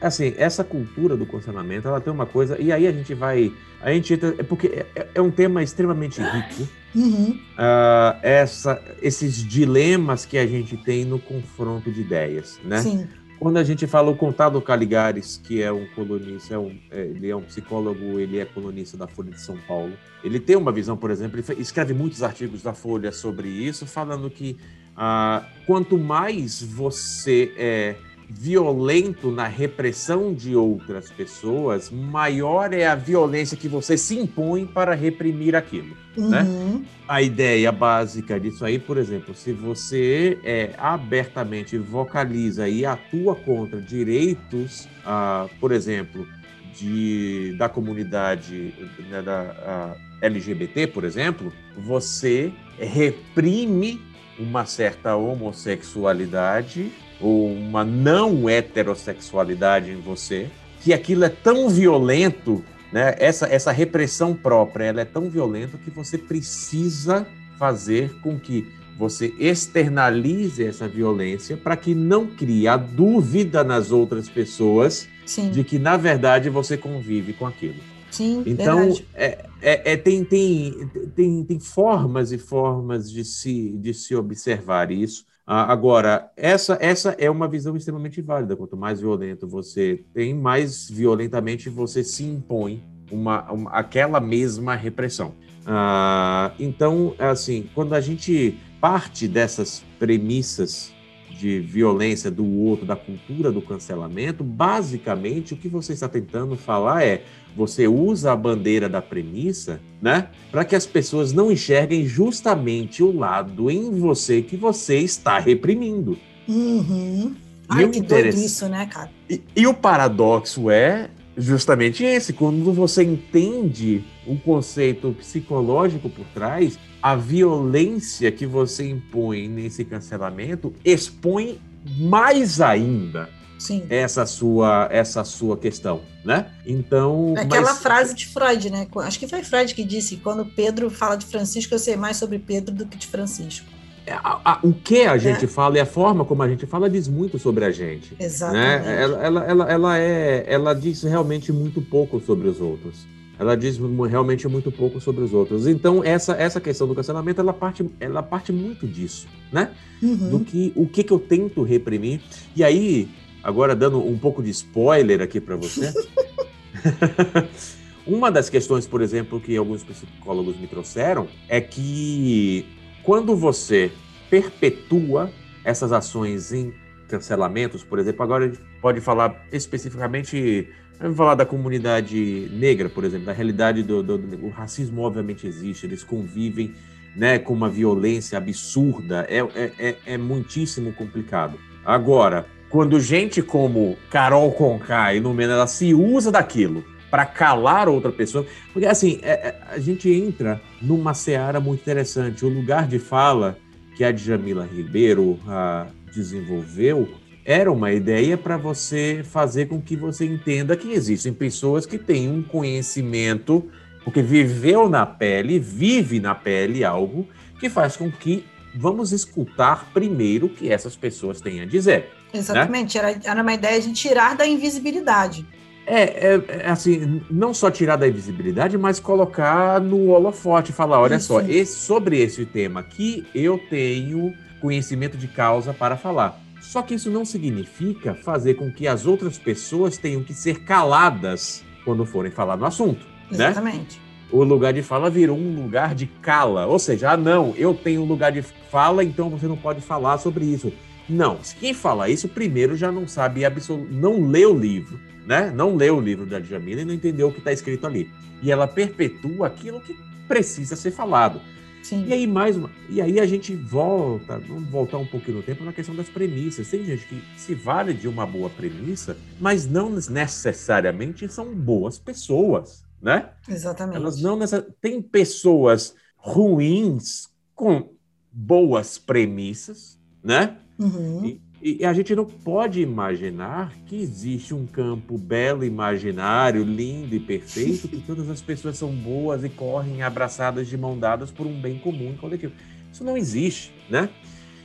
assim, essa cultura do cancelamento, ela tem uma coisa, e aí a gente vai, a gente entra, é porque é, é um tema extremamente rico, uhum. uh, essa, esses dilemas que a gente tem no confronto de ideias, né? Sim. Quando a gente fala o Contado Caligares, que é um colunista, é um, é, ele é um psicólogo, ele é colunista da Folha de São Paulo. Ele tem uma visão, por exemplo, ele escreve muitos artigos da Folha sobre isso, falando que ah, quanto mais você é violento na repressão de outras pessoas, maior é a violência que você se impõe para reprimir aquilo. Né? Uhum. Né? A ideia básica disso aí, por exemplo, se você é, abertamente vocaliza e atua contra direitos, ah, por exemplo, de, da comunidade né, da LGBT, por exemplo, você reprime uma certa homossexualidade ou uma não heterossexualidade em você, que aquilo é tão violento né? Essa, essa repressão própria ela é tão violenta que você precisa fazer com que você externalize essa violência para que não crie a dúvida nas outras pessoas Sim. de que, na verdade, você convive com aquilo. Sim, então é, é, é, tem, tem, tem, tem formas e formas de se, de se observar isso. Ah, agora, essa, essa é uma visão extremamente válida. Quanto mais violento você tem, mais violentamente você se impõe uma, uma aquela mesma repressão. Ah, então, assim, quando a gente parte dessas premissas de violência do outro, da cultura do cancelamento, basicamente o que você está tentando falar é você usa a bandeira da premissa, né, para que as pessoas não enxerguem justamente o lado em você que você está reprimindo. Uhum. Ai, que doido isso, né, cara? E, e o paradoxo é justamente esse, quando você entende o conceito psicológico por trás, a violência que você impõe nesse cancelamento expõe mais ainda Sim. essa sua essa sua questão, né? Então, aquela mas... frase de Freud, né? Acho que foi Freud que disse: quando Pedro fala de Francisco, eu sei mais sobre Pedro do que de Francisco. É, a, a, o que a gente é. fala e a forma como a gente fala diz muito sobre a gente. Né? Exatamente. Né? Ela, ela, ela, ela, é, ela diz realmente muito pouco sobre os outros ela diz realmente muito pouco sobre os outros. Então, essa, essa questão do cancelamento, ela parte, ela parte muito disso, né? Uhum. Do que o que, que eu tento reprimir. E aí, agora dando um pouco de spoiler aqui para você. <laughs> <laughs> Uma das questões, por exemplo, que alguns psicólogos me trouxeram é que quando você perpetua essas ações em cancelamentos, por exemplo, agora a gente pode falar especificamente Vamos falar da comunidade negra, por exemplo, da realidade do, do, do, racismo obviamente existe, eles convivem né, com uma violência absurda, é, é, é, é muitíssimo complicado. Agora, quando gente como Carol Conká e Numena, ela se usa daquilo para calar outra pessoa, porque assim, é, é, a gente entra numa seara muito interessante, o lugar de fala que a Djamila Ribeiro a, desenvolveu era uma ideia para você fazer com que você entenda que existem pessoas que têm um conhecimento, porque viveu na pele, vive na pele algo que faz com que vamos escutar primeiro o que essas pessoas têm a dizer. Né? Exatamente, né? era, era uma ideia de tirar da invisibilidade. É, é, é, assim, não só tirar da invisibilidade, mas colocar no holofote, falar, olha Isso. só, esse, sobre esse tema aqui eu tenho conhecimento de causa para falar. Só que isso não significa fazer com que as outras pessoas tenham que ser caladas quando forem falar no assunto. Né? Exatamente. Né? O lugar de fala virou um lugar de cala. Ou seja, ah, não, eu tenho um lugar de fala, então você não pode falar sobre isso. Não, quem fala isso primeiro já não sabe absolutamente, não lê o livro, né? Não lê o livro da Djamila e não entendeu o que está escrito ali. E ela perpetua aquilo que precisa ser falado. Sim. E aí mais uma, e aí a gente volta, vamos voltar um pouquinho no tempo na questão das premissas. Tem gente que se vale de uma boa premissa, mas não necessariamente são boas pessoas, né? Exatamente. Elas não necessariamente tem pessoas ruins com boas premissas, né? Uhum. E, e a gente não pode imaginar que existe um campo belo, imaginário, lindo e perfeito, que todas as pessoas são boas e correm abraçadas de mão dadas por um bem comum e coletivo. Isso não existe, né?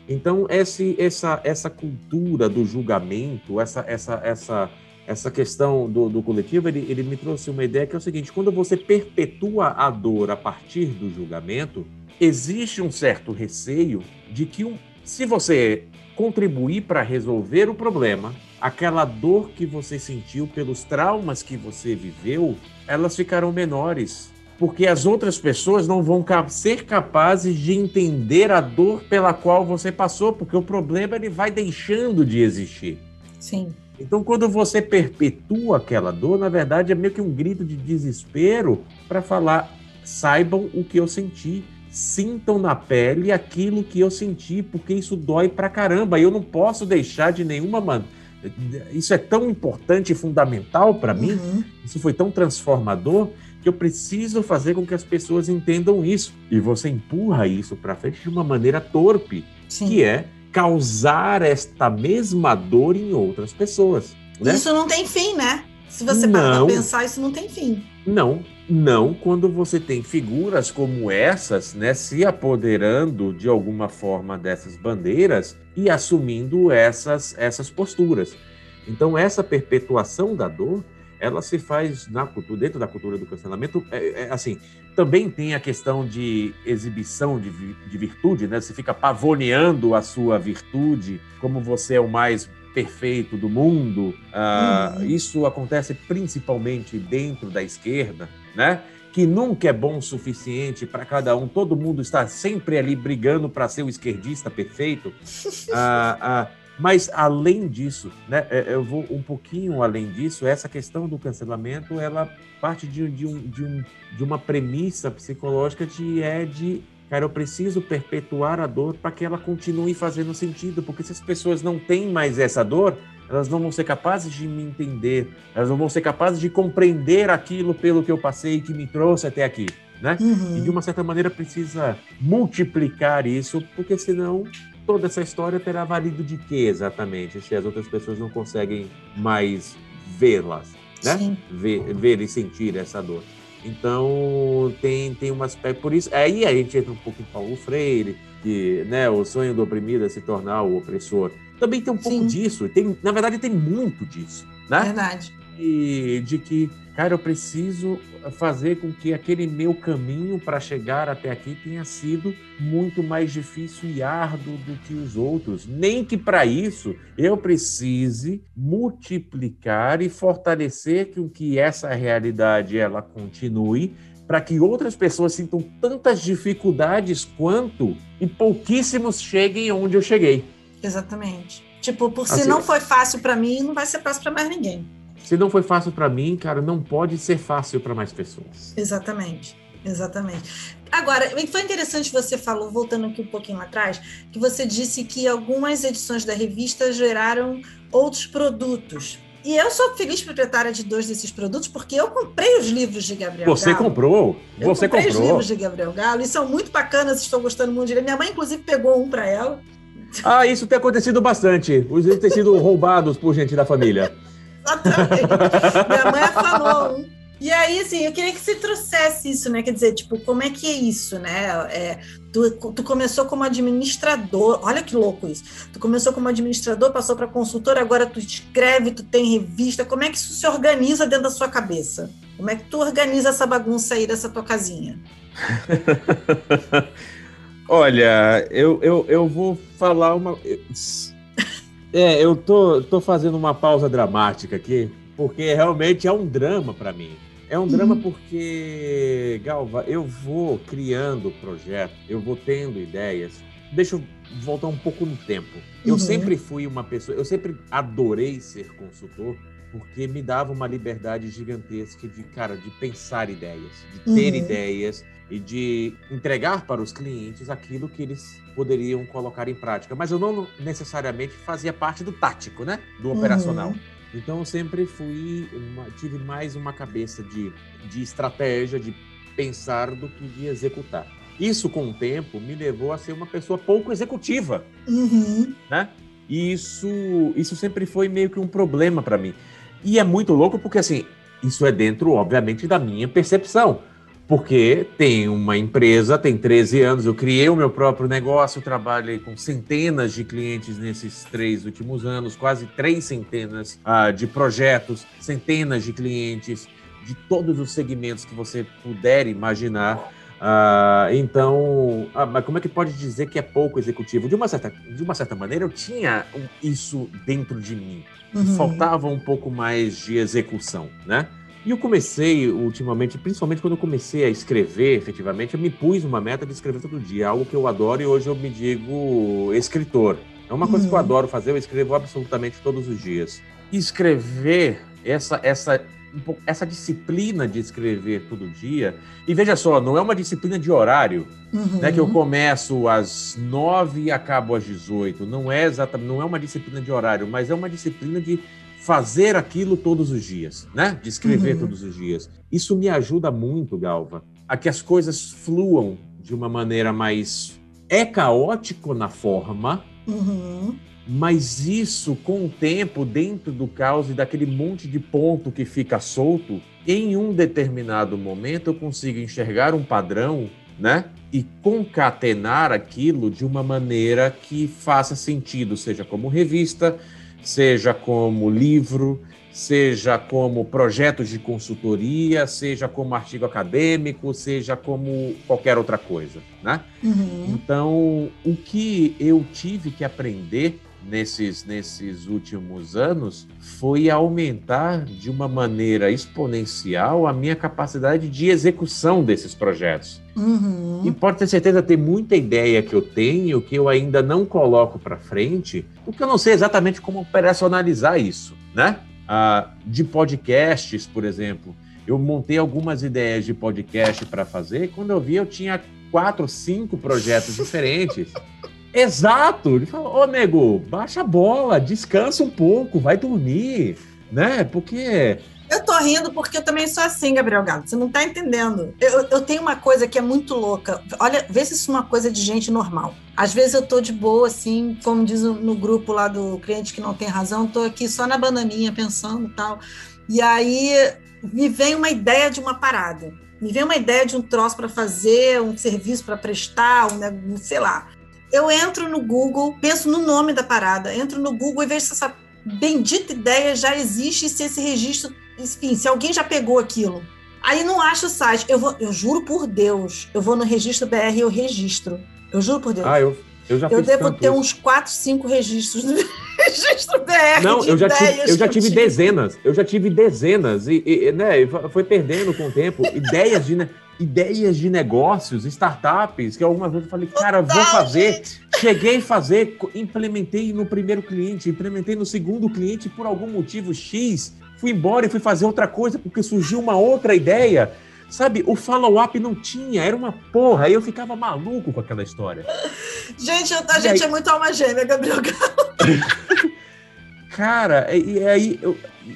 Então, esse, essa, essa cultura do julgamento, essa, essa, essa, essa questão do, do coletivo, ele, ele me trouxe uma ideia que é o seguinte: quando você perpetua a dor a partir do julgamento, existe um certo receio de que, um, se você contribuir para resolver o problema, aquela dor que você sentiu pelos traumas que você viveu, elas ficarão menores. Porque as outras pessoas não vão ser capazes de entender a dor pela qual você passou, porque o problema ele vai deixando de existir. Sim. Então, quando você perpetua aquela dor, na verdade é meio que um grito de desespero para falar: saibam o que eu senti, sintam na pele aquilo que eu senti, porque isso dói pra caramba. E eu não posso deixar de nenhuma maneira. Isso é tão importante e fundamental para mim, uhum. isso foi tão transformador, que eu preciso fazer com que as pessoas entendam isso. E você empurra isso para frente de uma maneira torpe, Sim. que é causar esta mesma dor em outras pessoas. Né? Isso não tem fim, né? Se você parar para pensar, isso não tem fim. Não, não quando você tem figuras como essas, né, se apoderando de alguma forma dessas bandeiras e assumindo essas, essas posturas. Então, essa perpetuação da dor, ela se faz na cultura, dentro da cultura do cancelamento, é, é, assim, também tem a questão de exibição de, de virtude, né? Você fica pavoneando a sua virtude, como você é o mais perfeito do mundo. Uh, uhum. Isso acontece principalmente dentro da esquerda, né? Que nunca é bom o suficiente para cada um. Todo mundo está sempre ali brigando para ser o esquerdista perfeito. Uh, <laughs> uh, mas além disso, né, é, eu vou um pouquinho além disso. Essa questão do cancelamento, ela parte de, de, um, de, um, de uma premissa psicológica de é de Cara, eu preciso perpetuar a dor para que ela continue fazendo sentido, porque se as pessoas não têm mais essa dor, elas não vão ser capazes de me entender, elas não vão ser capazes de compreender aquilo pelo que eu passei que me trouxe até aqui, né? Uhum. E de uma certa maneira precisa multiplicar isso, porque senão toda essa história terá valido de quê exatamente, se as outras pessoas não conseguem mais vê-las, né? Ver, ver e sentir essa dor. Então tem, tem um aspecto. Por isso, aí a gente entra um pouco em Paulo Freire, que né, o sonho do oprimido é se tornar o opressor. Também tem um pouco Sim. disso, tem, na verdade tem muito disso. Né? Verdade. E de que cara, eu preciso fazer com que aquele meu caminho para chegar até aqui tenha sido muito mais difícil e árduo do que os outros. Nem que para isso eu precise multiplicar e fortalecer com que essa realidade ela continue para que outras pessoas sintam tantas dificuldades quanto e pouquíssimos cheguem onde eu cheguei. Exatamente. Tipo, por se assim, não foi fácil para mim, não vai ser fácil para mais ninguém. Se não foi fácil para mim, cara, não pode ser fácil para mais pessoas. Exatamente. Exatamente. Agora, foi interessante você falou, voltando aqui um pouquinho atrás, que você disse que algumas edições da revista geraram outros produtos. E eu sou feliz proprietária de dois desses produtos porque eu comprei os livros de Gabriel Você Galo. comprou? Eu você comprei comprou. os livros de Gabriel Galo e são muito bacanas, estou gostando muito de ler. Minha mãe, inclusive, pegou um para ela. <laughs> Ah, isso tem acontecido bastante. Os livros têm sido roubados por gente da família. Exatamente. <laughs> Minha mãe falou um. E aí, assim, eu queria que você trouxesse isso, né? Quer dizer, tipo, como é que é isso, né? É, tu, tu começou como administrador, olha que louco isso. Tu começou como administrador, passou para consultor, agora tu escreve, tu tem revista. Como é que isso se organiza dentro da sua cabeça? Como é que tu organiza essa bagunça aí dessa tua casinha? <laughs> Olha, eu, eu, eu vou falar uma. É, eu tô, tô fazendo uma pausa dramática aqui, porque realmente é um drama para mim. É um drama uhum. porque, Galva, eu vou criando projeto, eu vou tendo ideias. Deixa eu voltar um pouco no tempo. Eu uhum. sempre fui uma pessoa, eu sempre adorei ser consultor, porque me dava uma liberdade gigantesca de, cara, de pensar ideias, de ter uhum. ideias e de entregar para os clientes aquilo que eles poderiam colocar em prática. Mas eu não necessariamente fazia parte do tático, né? Do operacional. Uhum. Então eu sempre fui, tive mais uma cabeça de, de estratégia, de pensar do que de executar. Isso, com o tempo, me levou a ser uma pessoa pouco executiva, uhum. né? E isso, isso sempre foi meio que um problema para mim. E é muito louco porque, assim, isso é dentro, obviamente, da minha percepção porque tem uma empresa, tem 13 anos, eu criei o meu próprio negócio, trabalhei com centenas de clientes nesses três últimos anos, quase três centenas uh, de projetos, centenas de clientes de todos os segmentos que você puder imaginar. Uh, então, ah, mas como é que pode dizer que é pouco executivo? De uma certa, de uma certa maneira, eu tinha isso dentro de mim. Uhum. Faltava um pouco mais de execução, né? E eu comecei ultimamente, principalmente quando eu comecei a escrever efetivamente, eu me pus uma meta de escrever todo dia, algo que eu adoro e hoje eu me digo escritor. É uma coisa uhum. que eu uhum. adoro fazer, eu escrevo absolutamente todos os dias. Escrever, essa, essa, essa disciplina de escrever todo dia, e veja só, não é uma disciplina de horário, uhum. né, que eu começo às nove e acabo às 18. Não é exatamente, não é uma disciplina de horário, mas é uma disciplina de fazer aquilo todos os dias, né? De escrever uhum. todos os dias. Isso me ajuda muito, Galva, a que as coisas fluam de uma maneira mais. É caótico na forma, uhum. Mas isso, com o tempo, dentro do caos e daquele monte de ponto que fica solto, em um determinado momento eu consigo enxergar um padrão, né? E concatenar aquilo de uma maneira que faça sentido, seja como revista, seja como livro, seja como projeto de consultoria, seja como artigo acadêmico, seja como qualquer outra coisa, né? Uhum. Então, o que eu tive que aprender nesses, nesses últimos anos foi aumentar de uma maneira exponencial a minha capacidade de execução desses projetos. Uhum. E pode ter certeza, tem muita ideia que eu tenho que eu ainda não coloco para frente, porque eu não sei exatamente como operacionalizar isso, né? ah, de podcasts, por exemplo. Eu montei algumas ideias de podcast para fazer. Quando eu vi, eu tinha quatro, cinco projetos <laughs> diferentes. Exato! Ele falou: Ô, nego, baixa a bola, descansa um pouco, vai dormir, né? Porque eu tô rindo porque eu também sou assim, Gabriel Galo. Você não tá entendendo. Eu, eu tenho uma coisa que é muito louca. Olha, vê se isso é uma coisa de gente normal. Às vezes eu tô de boa, assim, como diz no grupo lá do cliente que não tem razão, tô aqui só na bananinha pensando e tal. E aí me vem uma ideia de uma parada. Me vem uma ideia de um troço para fazer, um serviço para prestar, um, sei lá. Eu entro no Google, penso no nome da parada, entro no Google e vejo se essa bendita ideia já existe, se esse registro enfim, se alguém já pegou aquilo, aí não acha o site. Eu, vou, eu juro por Deus, eu vou no registro BR e eu registro. Eu juro por Deus. Ah, eu, eu já Eu devo ter isso. uns 4, 5 registros no <laughs> registro BR. Não, eu já tive, eu já tive, dezenas. Eu já tive dezenas. E, e, né, foi perdendo com o tempo. ideias de. Ideias de negócios, startups, que algumas vezes eu falei, cara, Total, vou fazer. Gente. Cheguei a fazer, implementei no primeiro cliente, implementei no segundo cliente, por algum motivo X, fui embora e fui fazer outra coisa porque surgiu uma outra ideia. Sabe, o follow-up não tinha, era uma porra. Aí eu ficava maluco com aquela história. Gente, a gente aí... é muito alma gêmea, Gabriel Galo. <laughs> Cara, e aí,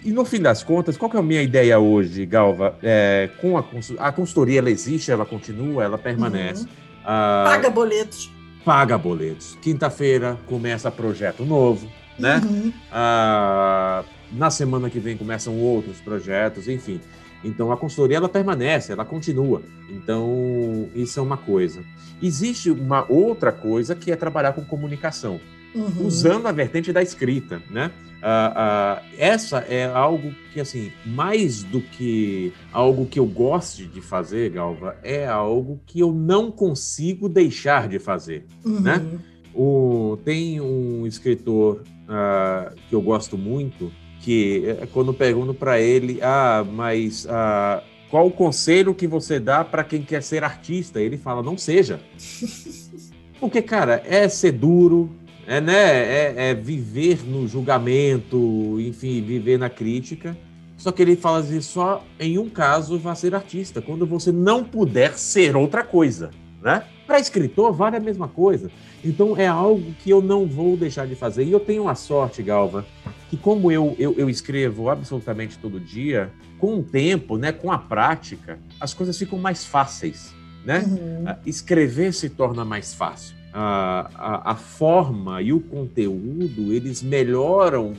e no fim das contas, qual que é a minha ideia hoje, Galva? É, com a, a consultoria, ela existe, ela continua, ela permanece. Uhum. Ah, paga boletos. Paga boletos. Quinta-feira começa projeto novo, né? Uhum. Ah, na semana que vem começam outros projetos, enfim. Então a consultoria ela permanece, ela continua. Então isso é uma coisa. Existe uma outra coisa que é trabalhar com comunicação, uhum. usando a vertente da escrita, né? Uh, uh, essa é algo que assim mais do que algo que eu goste de fazer, Galva, é algo que eu não consigo deixar de fazer, uhum. né? O, tem um escritor uh, que eu gosto muito que é, quando pergunto para ele, ah, mas ah, qual o conselho que você dá para quem quer ser artista? Ele fala, não seja. <laughs> Porque, cara, é ser duro, é, né, é, é viver no julgamento, enfim, viver na crítica. Só que ele fala assim, só em um caso vá ser artista, quando você não puder ser outra coisa, né? Para escritor, vale a mesma coisa. Então é algo que eu não vou deixar de fazer. E eu tenho uma sorte, Galva, que como eu, eu, eu escrevo absolutamente todo dia, com o tempo, né, com a prática, as coisas ficam mais fáceis. Né? Uhum. Ah, escrever se torna mais fácil. A, a, a forma e o conteúdo, eles melhoram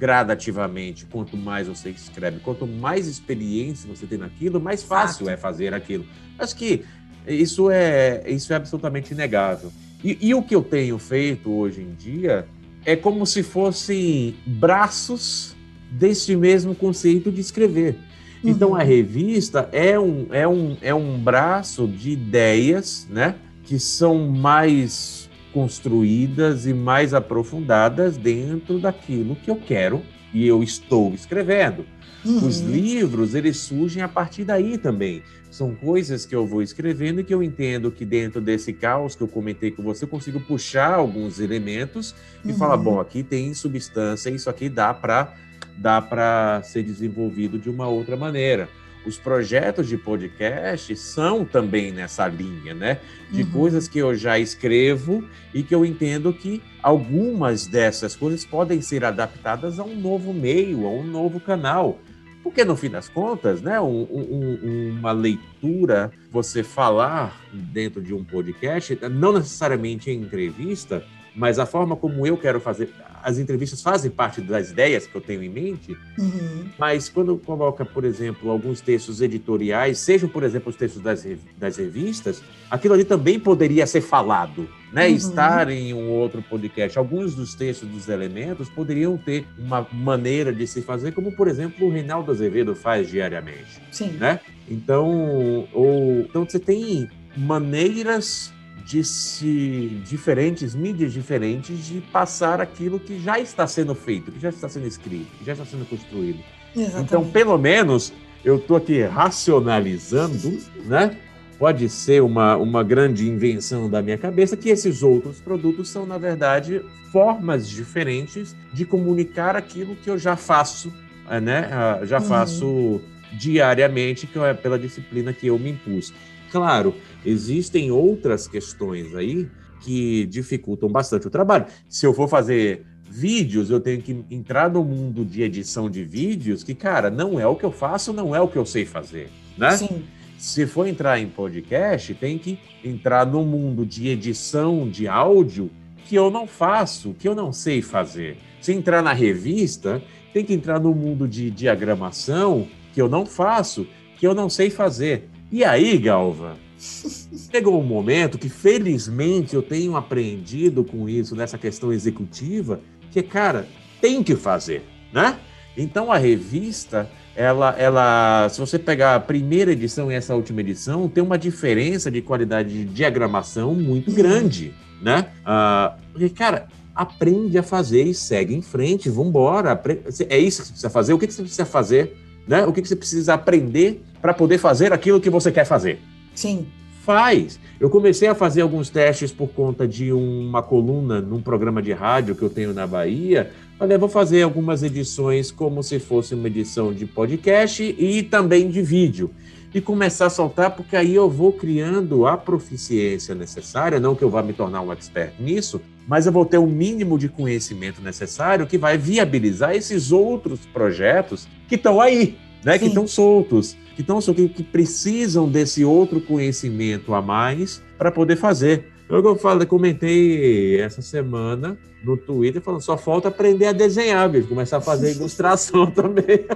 gradativamente quanto mais você escreve. Quanto mais experiência você tem naquilo, mais fácil é fazer aquilo. Acho que isso é, isso é absolutamente inegável. E, e, o que eu tenho feito hoje em dia é como se fossem braços deste mesmo conceito de escrever. Uhum. Então a revista é um, é, um, é um braço de ideias, né? Que são mais construídas e mais aprofundadas dentro daquilo que eu quero e eu estou escrevendo. Uhum. Os livros, eles surgem a partir daí também. São coisas que eu vou escrevendo e que eu entendo que dentro desse caos que eu comentei com você, eu consigo puxar alguns elementos e uhum. falar, bom, aqui tem substância, isso aqui dá para dá para ser desenvolvido de uma outra maneira. Os projetos de podcast são também nessa linha, né? De uhum. coisas que eu já escrevo e que eu entendo que algumas dessas coisas podem ser adaptadas a um novo meio, a um novo canal. Porque, no fim das contas, né, um, um, uma leitura, você falar dentro de um podcast, não necessariamente em entrevista, mas a forma como eu quero fazer, as entrevistas fazem parte das ideias que eu tenho em mente, uhum. mas quando coloca, por exemplo, alguns textos editoriais, sejam, por exemplo, os textos das, das revistas, aquilo ali também poderia ser falado, né? Uhum. Estar em um outro podcast. Alguns dos textos dos elementos poderiam ter uma maneira de se fazer, como, por exemplo, o Reinaldo Azevedo faz diariamente. Sim. Né? Então, ou, então você tem maneiras de se diferentes mídias diferentes de passar aquilo que já está sendo feito, que já está sendo escrito, que já está sendo construído. Exatamente. Então, pelo menos eu estou aqui racionalizando, né? Pode ser uma, uma grande invenção da minha cabeça que esses outros produtos são, na verdade, formas diferentes de comunicar aquilo que eu já faço, né? Ah, já uhum. faço diariamente, que é pela disciplina que eu me impus. Claro, existem outras questões aí que dificultam bastante o trabalho. Se eu for fazer vídeos, eu tenho que entrar no mundo de edição de vídeos, que, cara, não é o que eu faço, não é o que eu sei fazer, né? Sim. Se for entrar em podcast, tem que entrar no mundo de edição de áudio que eu não faço, que eu não sei fazer. Se entrar na revista, tem que entrar no mundo de diagramação que eu não faço, que eu não sei fazer. E aí, Galva, chegou um momento que, felizmente, eu tenho aprendido com isso nessa questão executiva, que, cara, tem que fazer, né? Então, a revista, ela, ela, se você pegar a primeira edição e essa última edição, tem uma diferença de qualidade de diagramação muito grande, né? Ah, porque, cara, aprende a fazer e segue em frente, vambora. É isso que você precisa fazer. O que você precisa fazer né? O que, que você precisa aprender para poder fazer aquilo que você quer fazer? Sim. Faz. Eu comecei a fazer alguns testes por conta de uma coluna num programa de rádio que eu tenho na Bahia. Falei, vou fazer algumas edições como se fosse uma edição de podcast e também de vídeo e começar a soltar, porque aí eu vou criando a proficiência necessária, não que eu vá me tornar um expert nisso, mas eu vou ter o um mínimo de conhecimento necessário que vai viabilizar esses outros projetos que estão aí, né? Sim. Que estão soltos, que estão que, que precisam desse outro conhecimento a mais para poder fazer. Eu, eu falei, comentei essa semana no Twitter falando só falta aprender a desenhar, bicho, começar a fazer <laughs> ilustração também.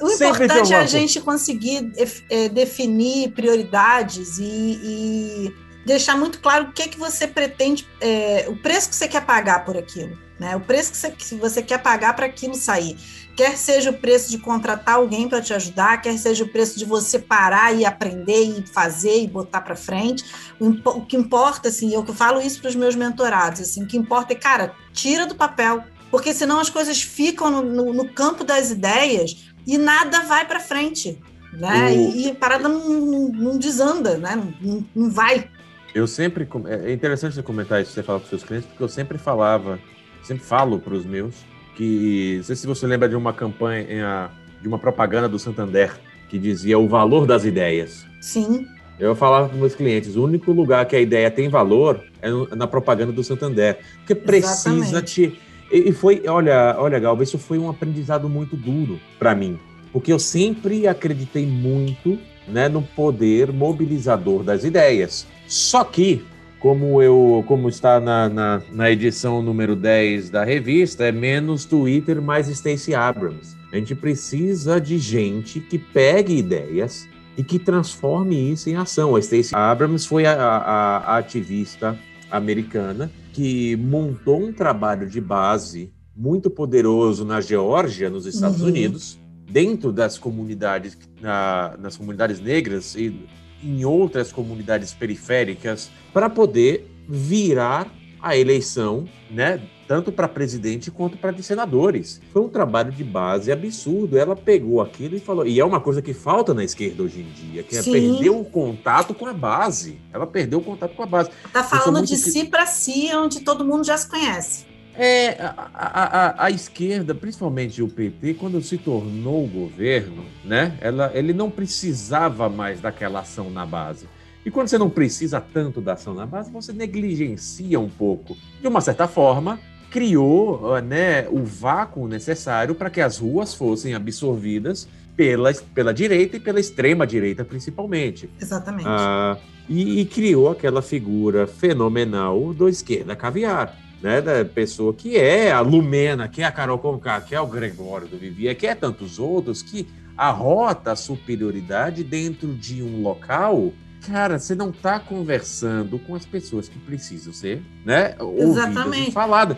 O importante é a gente conseguir é, definir prioridades e, e, deixar muito claro o que, é que você pretende, é, o preço que você quer pagar por aquilo, né? O preço que você, que você quer pagar para aquilo sair. Quer seja o preço de contratar alguém para te ajudar, quer seja o preço de você parar e aprender e fazer e botar para frente. O, que importa, assim, eu falo isso para os meus mentorados, assim, o que importa é, cara, tira do papel, porque senão as coisas ficam no, no, no campo das ideias e nada vai para frente, né? O... E, a parada não, não, não desanda, né? Não, não, vai. Eu sempre é interessante você comentar isso, você falar com seus clientes, porque eu sempre falava, sempre falo para os meus que não sei se você lembra de uma campanha, de uma propaganda do Santander que dizia o valor das ideias. Sim. Eu falava para meus clientes, o único lugar que a ideia tem valor é na propaganda do Santander, porque precisa Exatamente. te e foi, olha, olha, Galva, isso foi um aprendizado muito duro para mim, porque eu sempre acreditei muito né, no poder mobilizador das ideias. Só que, como eu, como está na, na, na edição número 10 da revista, é menos Twitter, mais Stacey Abrams. A gente precisa de gente que pegue ideias e que transforme isso em ação. A Stacey Abrams foi a, a, a ativista americana que montou um trabalho de base muito poderoso na Geórgia, nos Estados uhum. Unidos, dentro das comunidades, na, nas comunidades negras e em outras comunidades periféricas, para poder virar a eleição, né, tanto para presidente quanto para senadores. Foi um trabalho de base absurdo. Ela pegou aquilo e falou. E é uma coisa que falta na esquerda hoje em dia, que é Sim. é perder o contato com a base. Ela perdeu o contato com a base. Tá falando de si para si, onde todo mundo já se conhece. É, a, a, a, esquerda, principalmente o PT, quando se tornou governo, né, ela, ele não precisava mais daquela ação na base. E quando você não precisa tanto da ação na base, você negligencia um pouco. De uma certa forma, criou né, o vácuo necessário para que as ruas fossem absorvidas pela, pela direita e pela extrema direita, principalmente. Exatamente. Ah, e, e, criou aquela figura fenomenal do esquerda caviar. Né, da pessoa que é a Lumena, que é a Carol Conká, que é o Gregório do Vivia, que é tantos outros, que arrota a superioridade dentro de um local, cara, você não está conversando com as pessoas que precisam ser, né, ouvidas e faladas.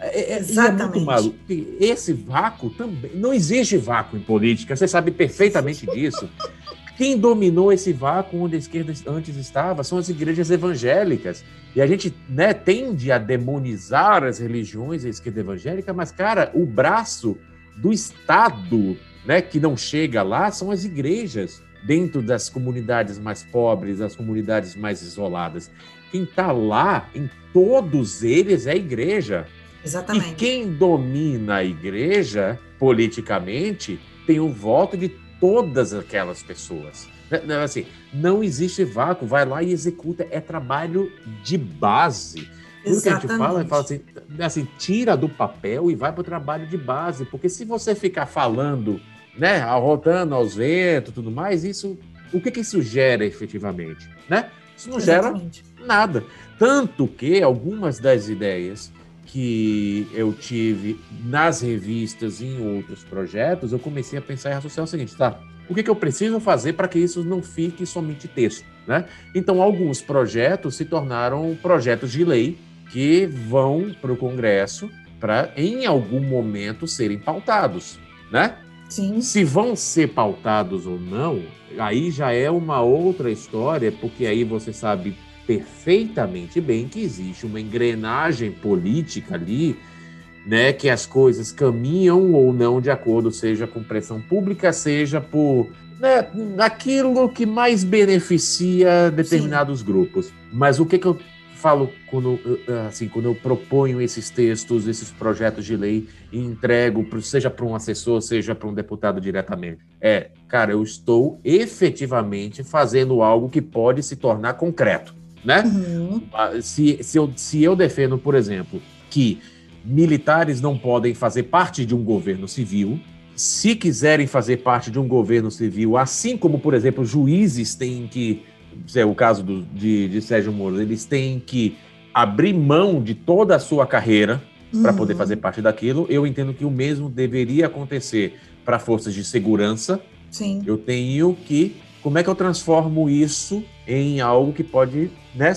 É, é, Exatamente. É muito maluco. Esse vácuo também. Não existe vácuo em política, você sabe perfeitamente disso. Quem dominou esse vácuo onde a esquerda antes estava são as igrejas evangélicas. E a gente né, tende a demonizar as religiões a esquerda evangélica, mas, cara, o braço do Estado né, que não chega lá são as igrejas, dentro das comunidades mais pobres, das comunidades mais isoladas. Quem está lá, em todos eles, é a igreja. Exatamente. E quem domina a igreja politicamente tem o voto de todas aquelas pessoas. Né, né, assim, não existe vácuo, vai lá e executa, é trabalho de base. Tudo que a gente fala, fala assim, assim, tira do papel e vai para o trabalho de base, porque se você ficar falando, né, arrotando aos ventos, tudo mais, isso, o que que isso gera efetivamente, né? Isso não Exatamente. gera nada. Tanto que algumas das ideias que eu tive nas revistas e em outros projetos, eu comecei a pensar e raciocinar o seguinte, tá? O que, que eu preciso fazer para que isso não fique somente texto, né? Então, alguns projetos se tornaram projetos de lei que vão para o Congresso para, em algum momento, serem pautados, né? Sim. Se vão ser pautados ou não, aí já é uma outra história, porque aí você sabe perfeitamente bem que existe uma engrenagem política ali, né, que as coisas caminham ou não de acordo, seja com pressão pública, seja por né, aquilo que mais beneficia determinados Sim. grupos. Mas o que, que eu falo quando, assim, quando eu proponho esses textos, esses projetos de lei e entrego, seja para um assessor, seja para um deputado diretamente? É, cara, eu estou efetivamente fazendo algo que pode se tornar concreto né? Uhum. Ah, se, se, eu, se eu defendo, por exemplo, que militares não podem fazer parte de um governo civil, se quiserem fazer parte de um governo civil, assim como, por exemplo, juízes têm que, é o caso do, de, de Sérgio Moro, eles têm que abrir mão de toda a sua carreira uhum. para poder fazer parte daquilo, eu entendo que o mesmo deveria acontecer para forças de segurança. Sim. Eu tenho que como é que eu transformo isso em algo que pode né,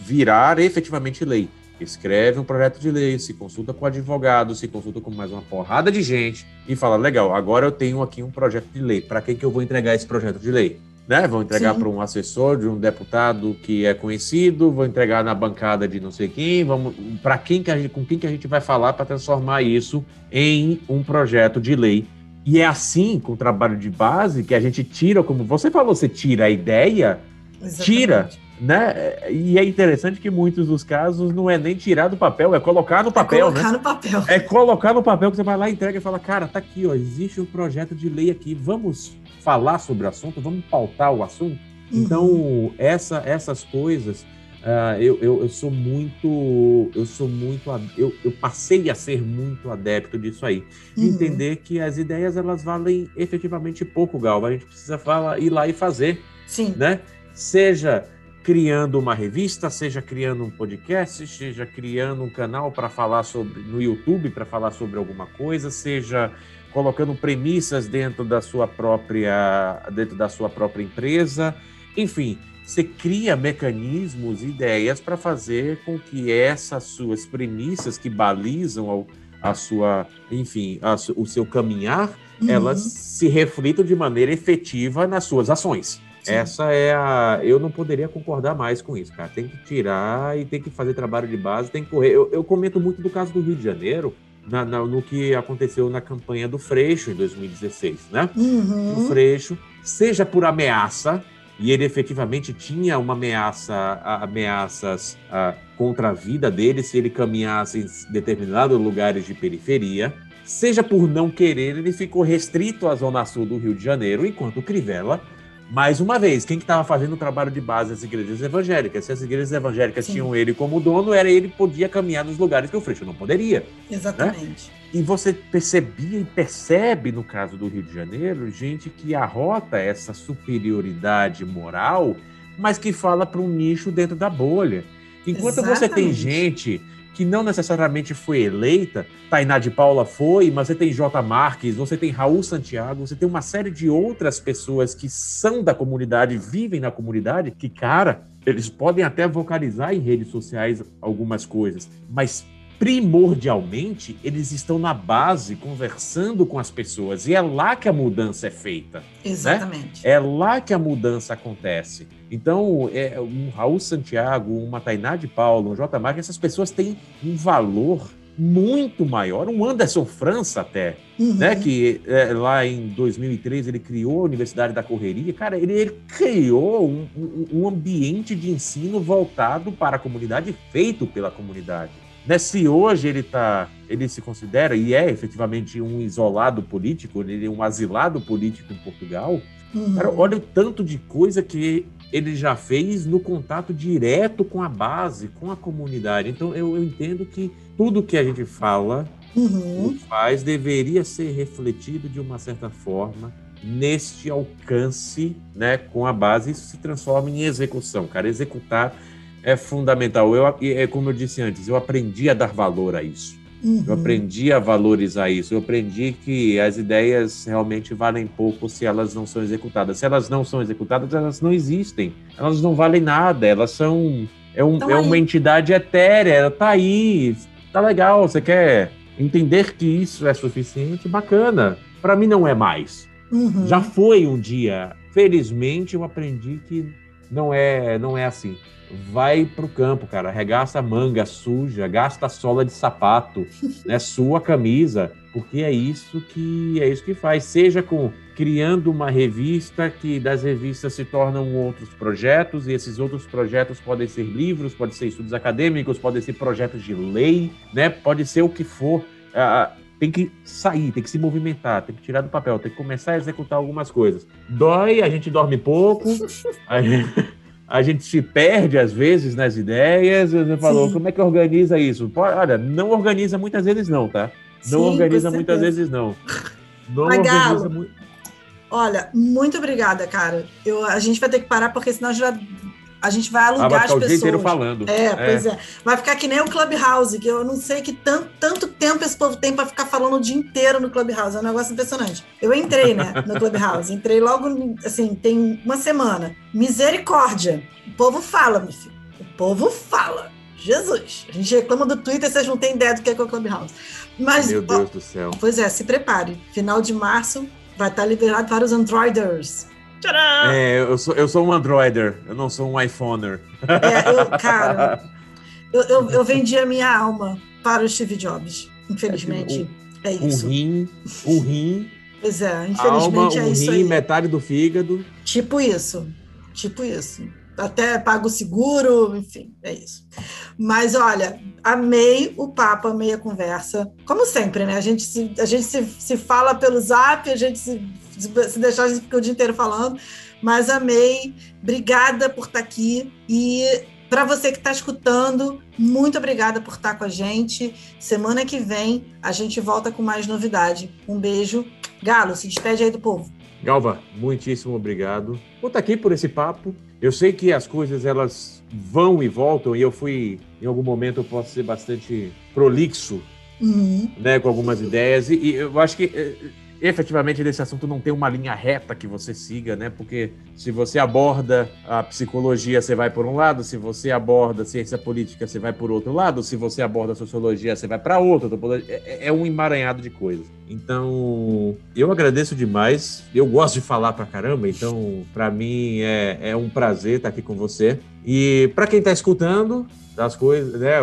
virar efetivamente lei? Escreve um projeto de lei, se consulta com advogado, se consulta com mais uma porrada de gente e fala: legal, agora eu tenho aqui um projeto de lei. Para quem que eu vou entregar esse projeto de lei? Né? Vou entregar para um assessor de um deputado que é conhecido, vou entregar na bancada de não sei quem, vamos para quem que a gente, com quem que a gente vai falar para transformar isso em um projeto de lei e é assim, com o trabalho de base, que a gente tira, como você falou, você tira a ideia, Exatamente. tira, né? E é interessante que muitos dos casos não é nem tirar do papel, é colocar no papel, é colocar né? no papel. É colocar no papel que você vai lá, entrega e fala, cara, tá aqui, ó, existe um projeto de lei aqui, vamos falar sobre o assunto, vamos pautar o assunto. Uhum. Então, essa, essas coisas Uh, eu, eu, eu, sou muito, eu sou muito, eu, eu passei a ser muito adepto disso aí. Uhum. Entender que as ideias elas valem efetivamente pouco, Gal. A gente precisa falar, ir lá e fazer. Sim. Né? Seja criando uma revista, seja criando um podcast, seja criando um canal para falar sobre no YouTube para falar sobre alguma coisa, seja colocando premissas dentro da sua própria dentro da sua própria empresa, enfim, você cria mecanismos, ideias para fazer com que essas suas premissas que balizam a, sua, enfim, a, o seu caminhar, uhum. elas se reflitam de maneira efetiva nas suas ações. Sim. Essa é a. Eu não poderia concordar mais com isso, cara. Tem que tirar e tem que fazer trabalho de base, tem que correr. Eu, eu comento muito do caso do Rio de Janeiro, na, na, no que aconteceu na campanha do Freixo em 2016, né? Uhum. O Freixo, seja por ameaça, e ele efetivamente tinha uma ameaça, ameaças a, contra a vida dele se ele caminhasse em determinados lugares de periferia. Seja por não querer, ele ficou restrito à zona sul do Rio de Janeiro, enquanto Crivella mais uma vez, quem que estava fazendo o trabalho de base das igrejas evangélicas? Se as igrejas evangélicas Sim. tinham ele como dono, era ele que podia caminhar nos lugares que o Freixo não poderia. Né? Exatamente. Né? E você percebia e percebe, no caso do Rio de Janeiro, gente que arrota essa superioridade moral, mas que fala para um nicho dentro da bolha. Enquanto Exatamente. você tem gente que não necessariamente foi eleita. Tainá de Paula foi, mas você tem J. Marques, você tem Raul Santiago, você tem uma série de outras pessoas que são da comunidade, vivem na comunidade, que, cara, eles podem até vocalizar em redes sociais algumas coisas, mas primordialmente, eles estão na base conversando com as pessoas e é lá que a mudança é feita. Né? Exatamente. Né? É lá que a mudança acontece. Então, é, um Raul Santiago, uma Tainá de Paulo, um J. Marques, essas pessoas têm um valor muito maior, um Anderson França até, uhum. né, que é, lá em 2013 ele criou a Universidade da Correria, cara, ele, ele criou um, um, um ambiente de ensino voltado para a comunidade, feito pela comunidade. Né? Se hoje ele tá, ele se considera e é efetivamente um isolado político, ele é um asilado político em Portugal, uhum. cara, olha o tanto de coisa que ele já fez no contato direto com a base, com a comunidade. Então eu, eu entendo que tudo que a gente fala uhum. faz deveria ser refletido de uma certa forma neste alcance, né, com a base, isso se transforma em execução, cara, executar é fundamental. Eu, é como eu disse antes, eu aprendi a dar valor a isso. Uhum. Eu aprendi a valorizar isso. Eu aprendi que as ideias realmente valem pouco se elas não são executadas. Se elas não são executadas, elas não existem. Elas não valem nada. Elas são. É, um, é uma entidade etérea. Ela tá aí. Tá legal. Você quer entender que isso é suficiente? Bacana. Para mim não é mais. Uhum. Já foi um dia. Felizmente eu aprendi que não é, não é assim vai pro campo, cara, arregaça a manga suja, gasta a sola de sapato, <laughs> né, sua camisa, porque é isso que é isso que faz, seja com criando uma revista que das revistas se tornam outros projetos e esses outros projetos podem ser livros, podem ser estudos acadêmicos, podem ser projetos de lei, né, pode ser o que for. Ah, tem que sair, tem que se movimentar, tem que tirar do papel, tem que começar a executar algumas coisas. Dói, a gente dorme pouco, <laughs> a gente a gente se perde às vezes nas ideias. Você falou, Sim. como é que organiza isso? Olha, não organiza muitas vezes não, tá? Não Sim, organiza muitas vezes não. Não organiza muito. Olha, muito obrigada, cara. Eu, a gente vai ter que parar porque senão vai a gente vai alugar ah, vai as pessoas. O dia inteiro falando. É, é, pois é. Vai ficar que nem o Clubhouse, que eu não sei que tanto, tanto tempo esse povo tem para ficar falando o dia inteiro no Clubhouse. É um negócio impressionante. Eu entrei, né, no Clubhouse. Entrei logo, assim, tem uma semana. Misericórdia. O povo fala, meu filho. O povo fala. Jesus. A gente reclama do Twitter, vocês não têm ideia do que é, que é o Clubhouse. Mas, meu Deus ó, do céu. Pois é, se prepare. Final de março vai estar liberado para os Androiders. Tcharam! É, eu sou, eu sou um Androider, eu não sou um iPhoner. É, eu, cara, <laughs> eu, eu, eu, vendi a minha alma para o Steve Jobs, infelizmente. Um, é isso. Um rim, um rim. Pois é, infelizmente alma, é um isso rim, aí. metade do fígado. Tipo isso, tipo isso. Até pago seguro, enfim, é isso. Mas olha, amei o papo, amei a conversa. Como sempre, né? A gente se, a gente se, se fala pelo zap, a gente se se deixar, a gente fica o dia inteiro falando. Mas amei. Obrigada por estar aqui. E para você que está escutando, muito obrigada por estar com a gente. Semana que vem a gente volta com mais novidade. Um beijo. Galo, se despede aí do povo. Galva, muitíssimo obrigado por estar aqui por esse papo. Eu sei que as coisas elas vão e voltam e eu fui, em algum momento, eu posso ser bastante prolixo, uhum. né, com algumas ideias e, e eu acho que eh, efetivamente desse assunto não tem uma linha reta que você siga, né? Porque se você aborda a psicologia, você vai por um lado, se você aborda a ciência política, você vai por outro lado, se você aborda sociologia, você vai para outro. É, é um emaranhado de coisas. Então, eu agradeço demais. Eu gosto de falar pra caramba, então, para mim é, é um prazer estar aqui com você. E para quem está escutando, das coisas, né?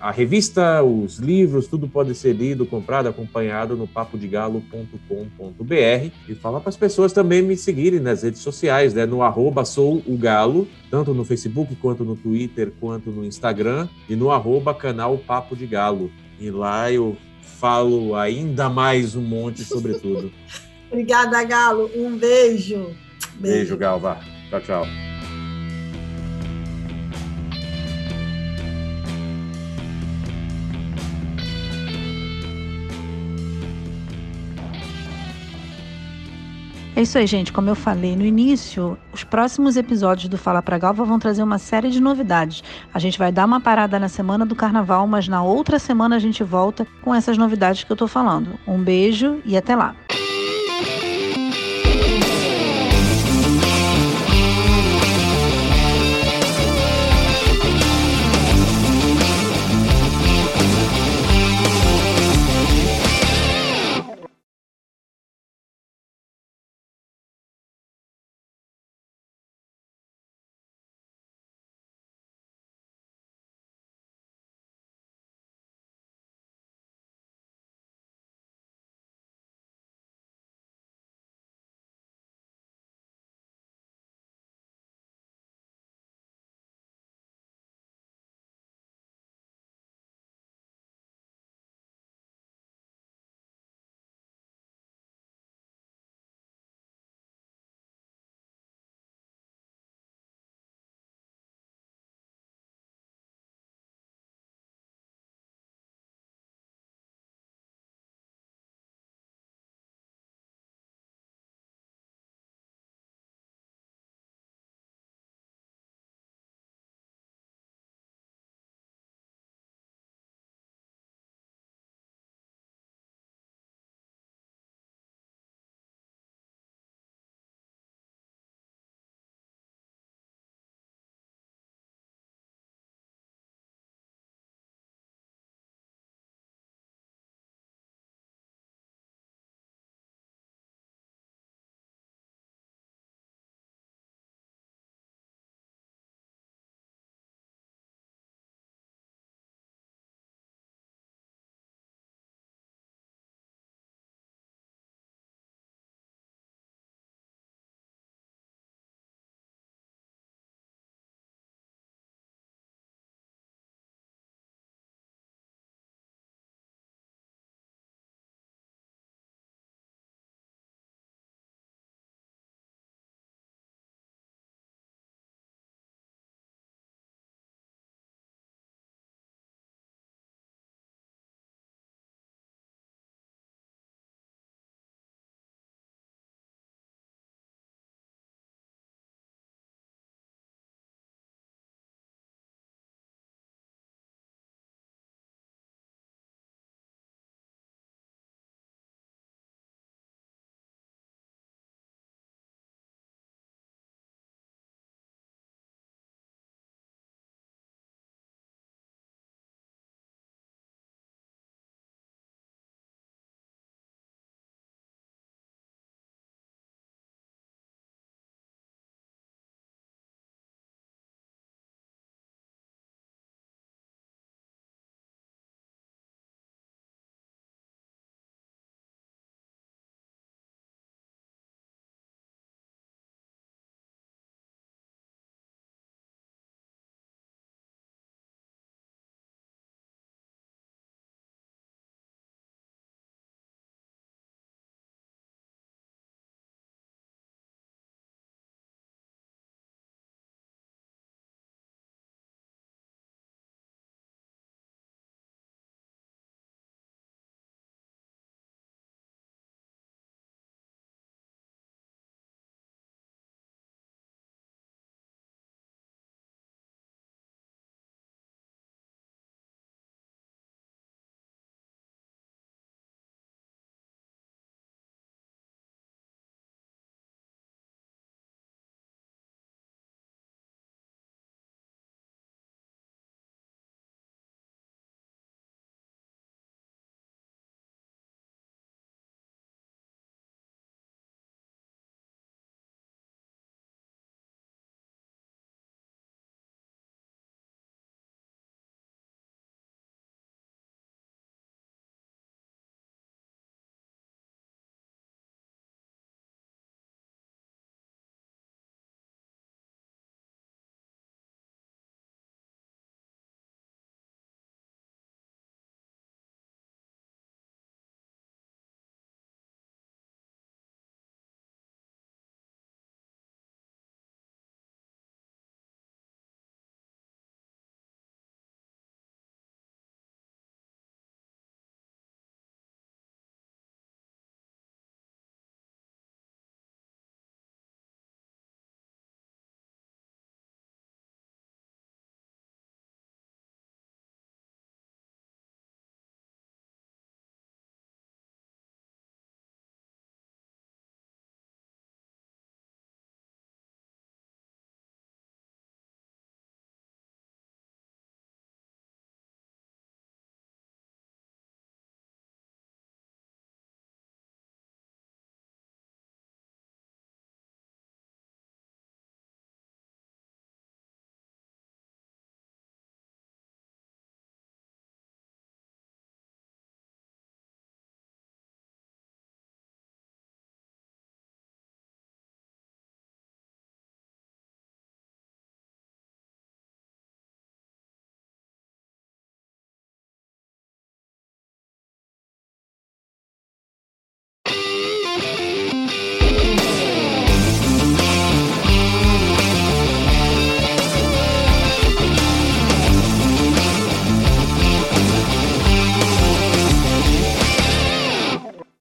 a revista, os livros, tudo pode ser lido, comprado, acompanhado no papodigalo.com.br e falar para as pessoas também me seguirem nas redes sociais, né? No arroba sou o galo, tanto no Facebook quanto no Twitter, quanto no Instagram e no arroba canal Papo de Galo. E lá eu falo ainda mais um monte sobre tudo. <laughs> Obrigada, Galo. Um beijo. Beijo, beijo Galva. Tchau, tchau. É isso aí, gente. Como eu falei no início, os próximos episódios do Fala Pra Galva vão trazer uma série de novidades. A gente vai dar uma parada na semana do carnaval, mas na outra semana a gente volta com essas novidades que eu tô falando. Um beijo e até lá.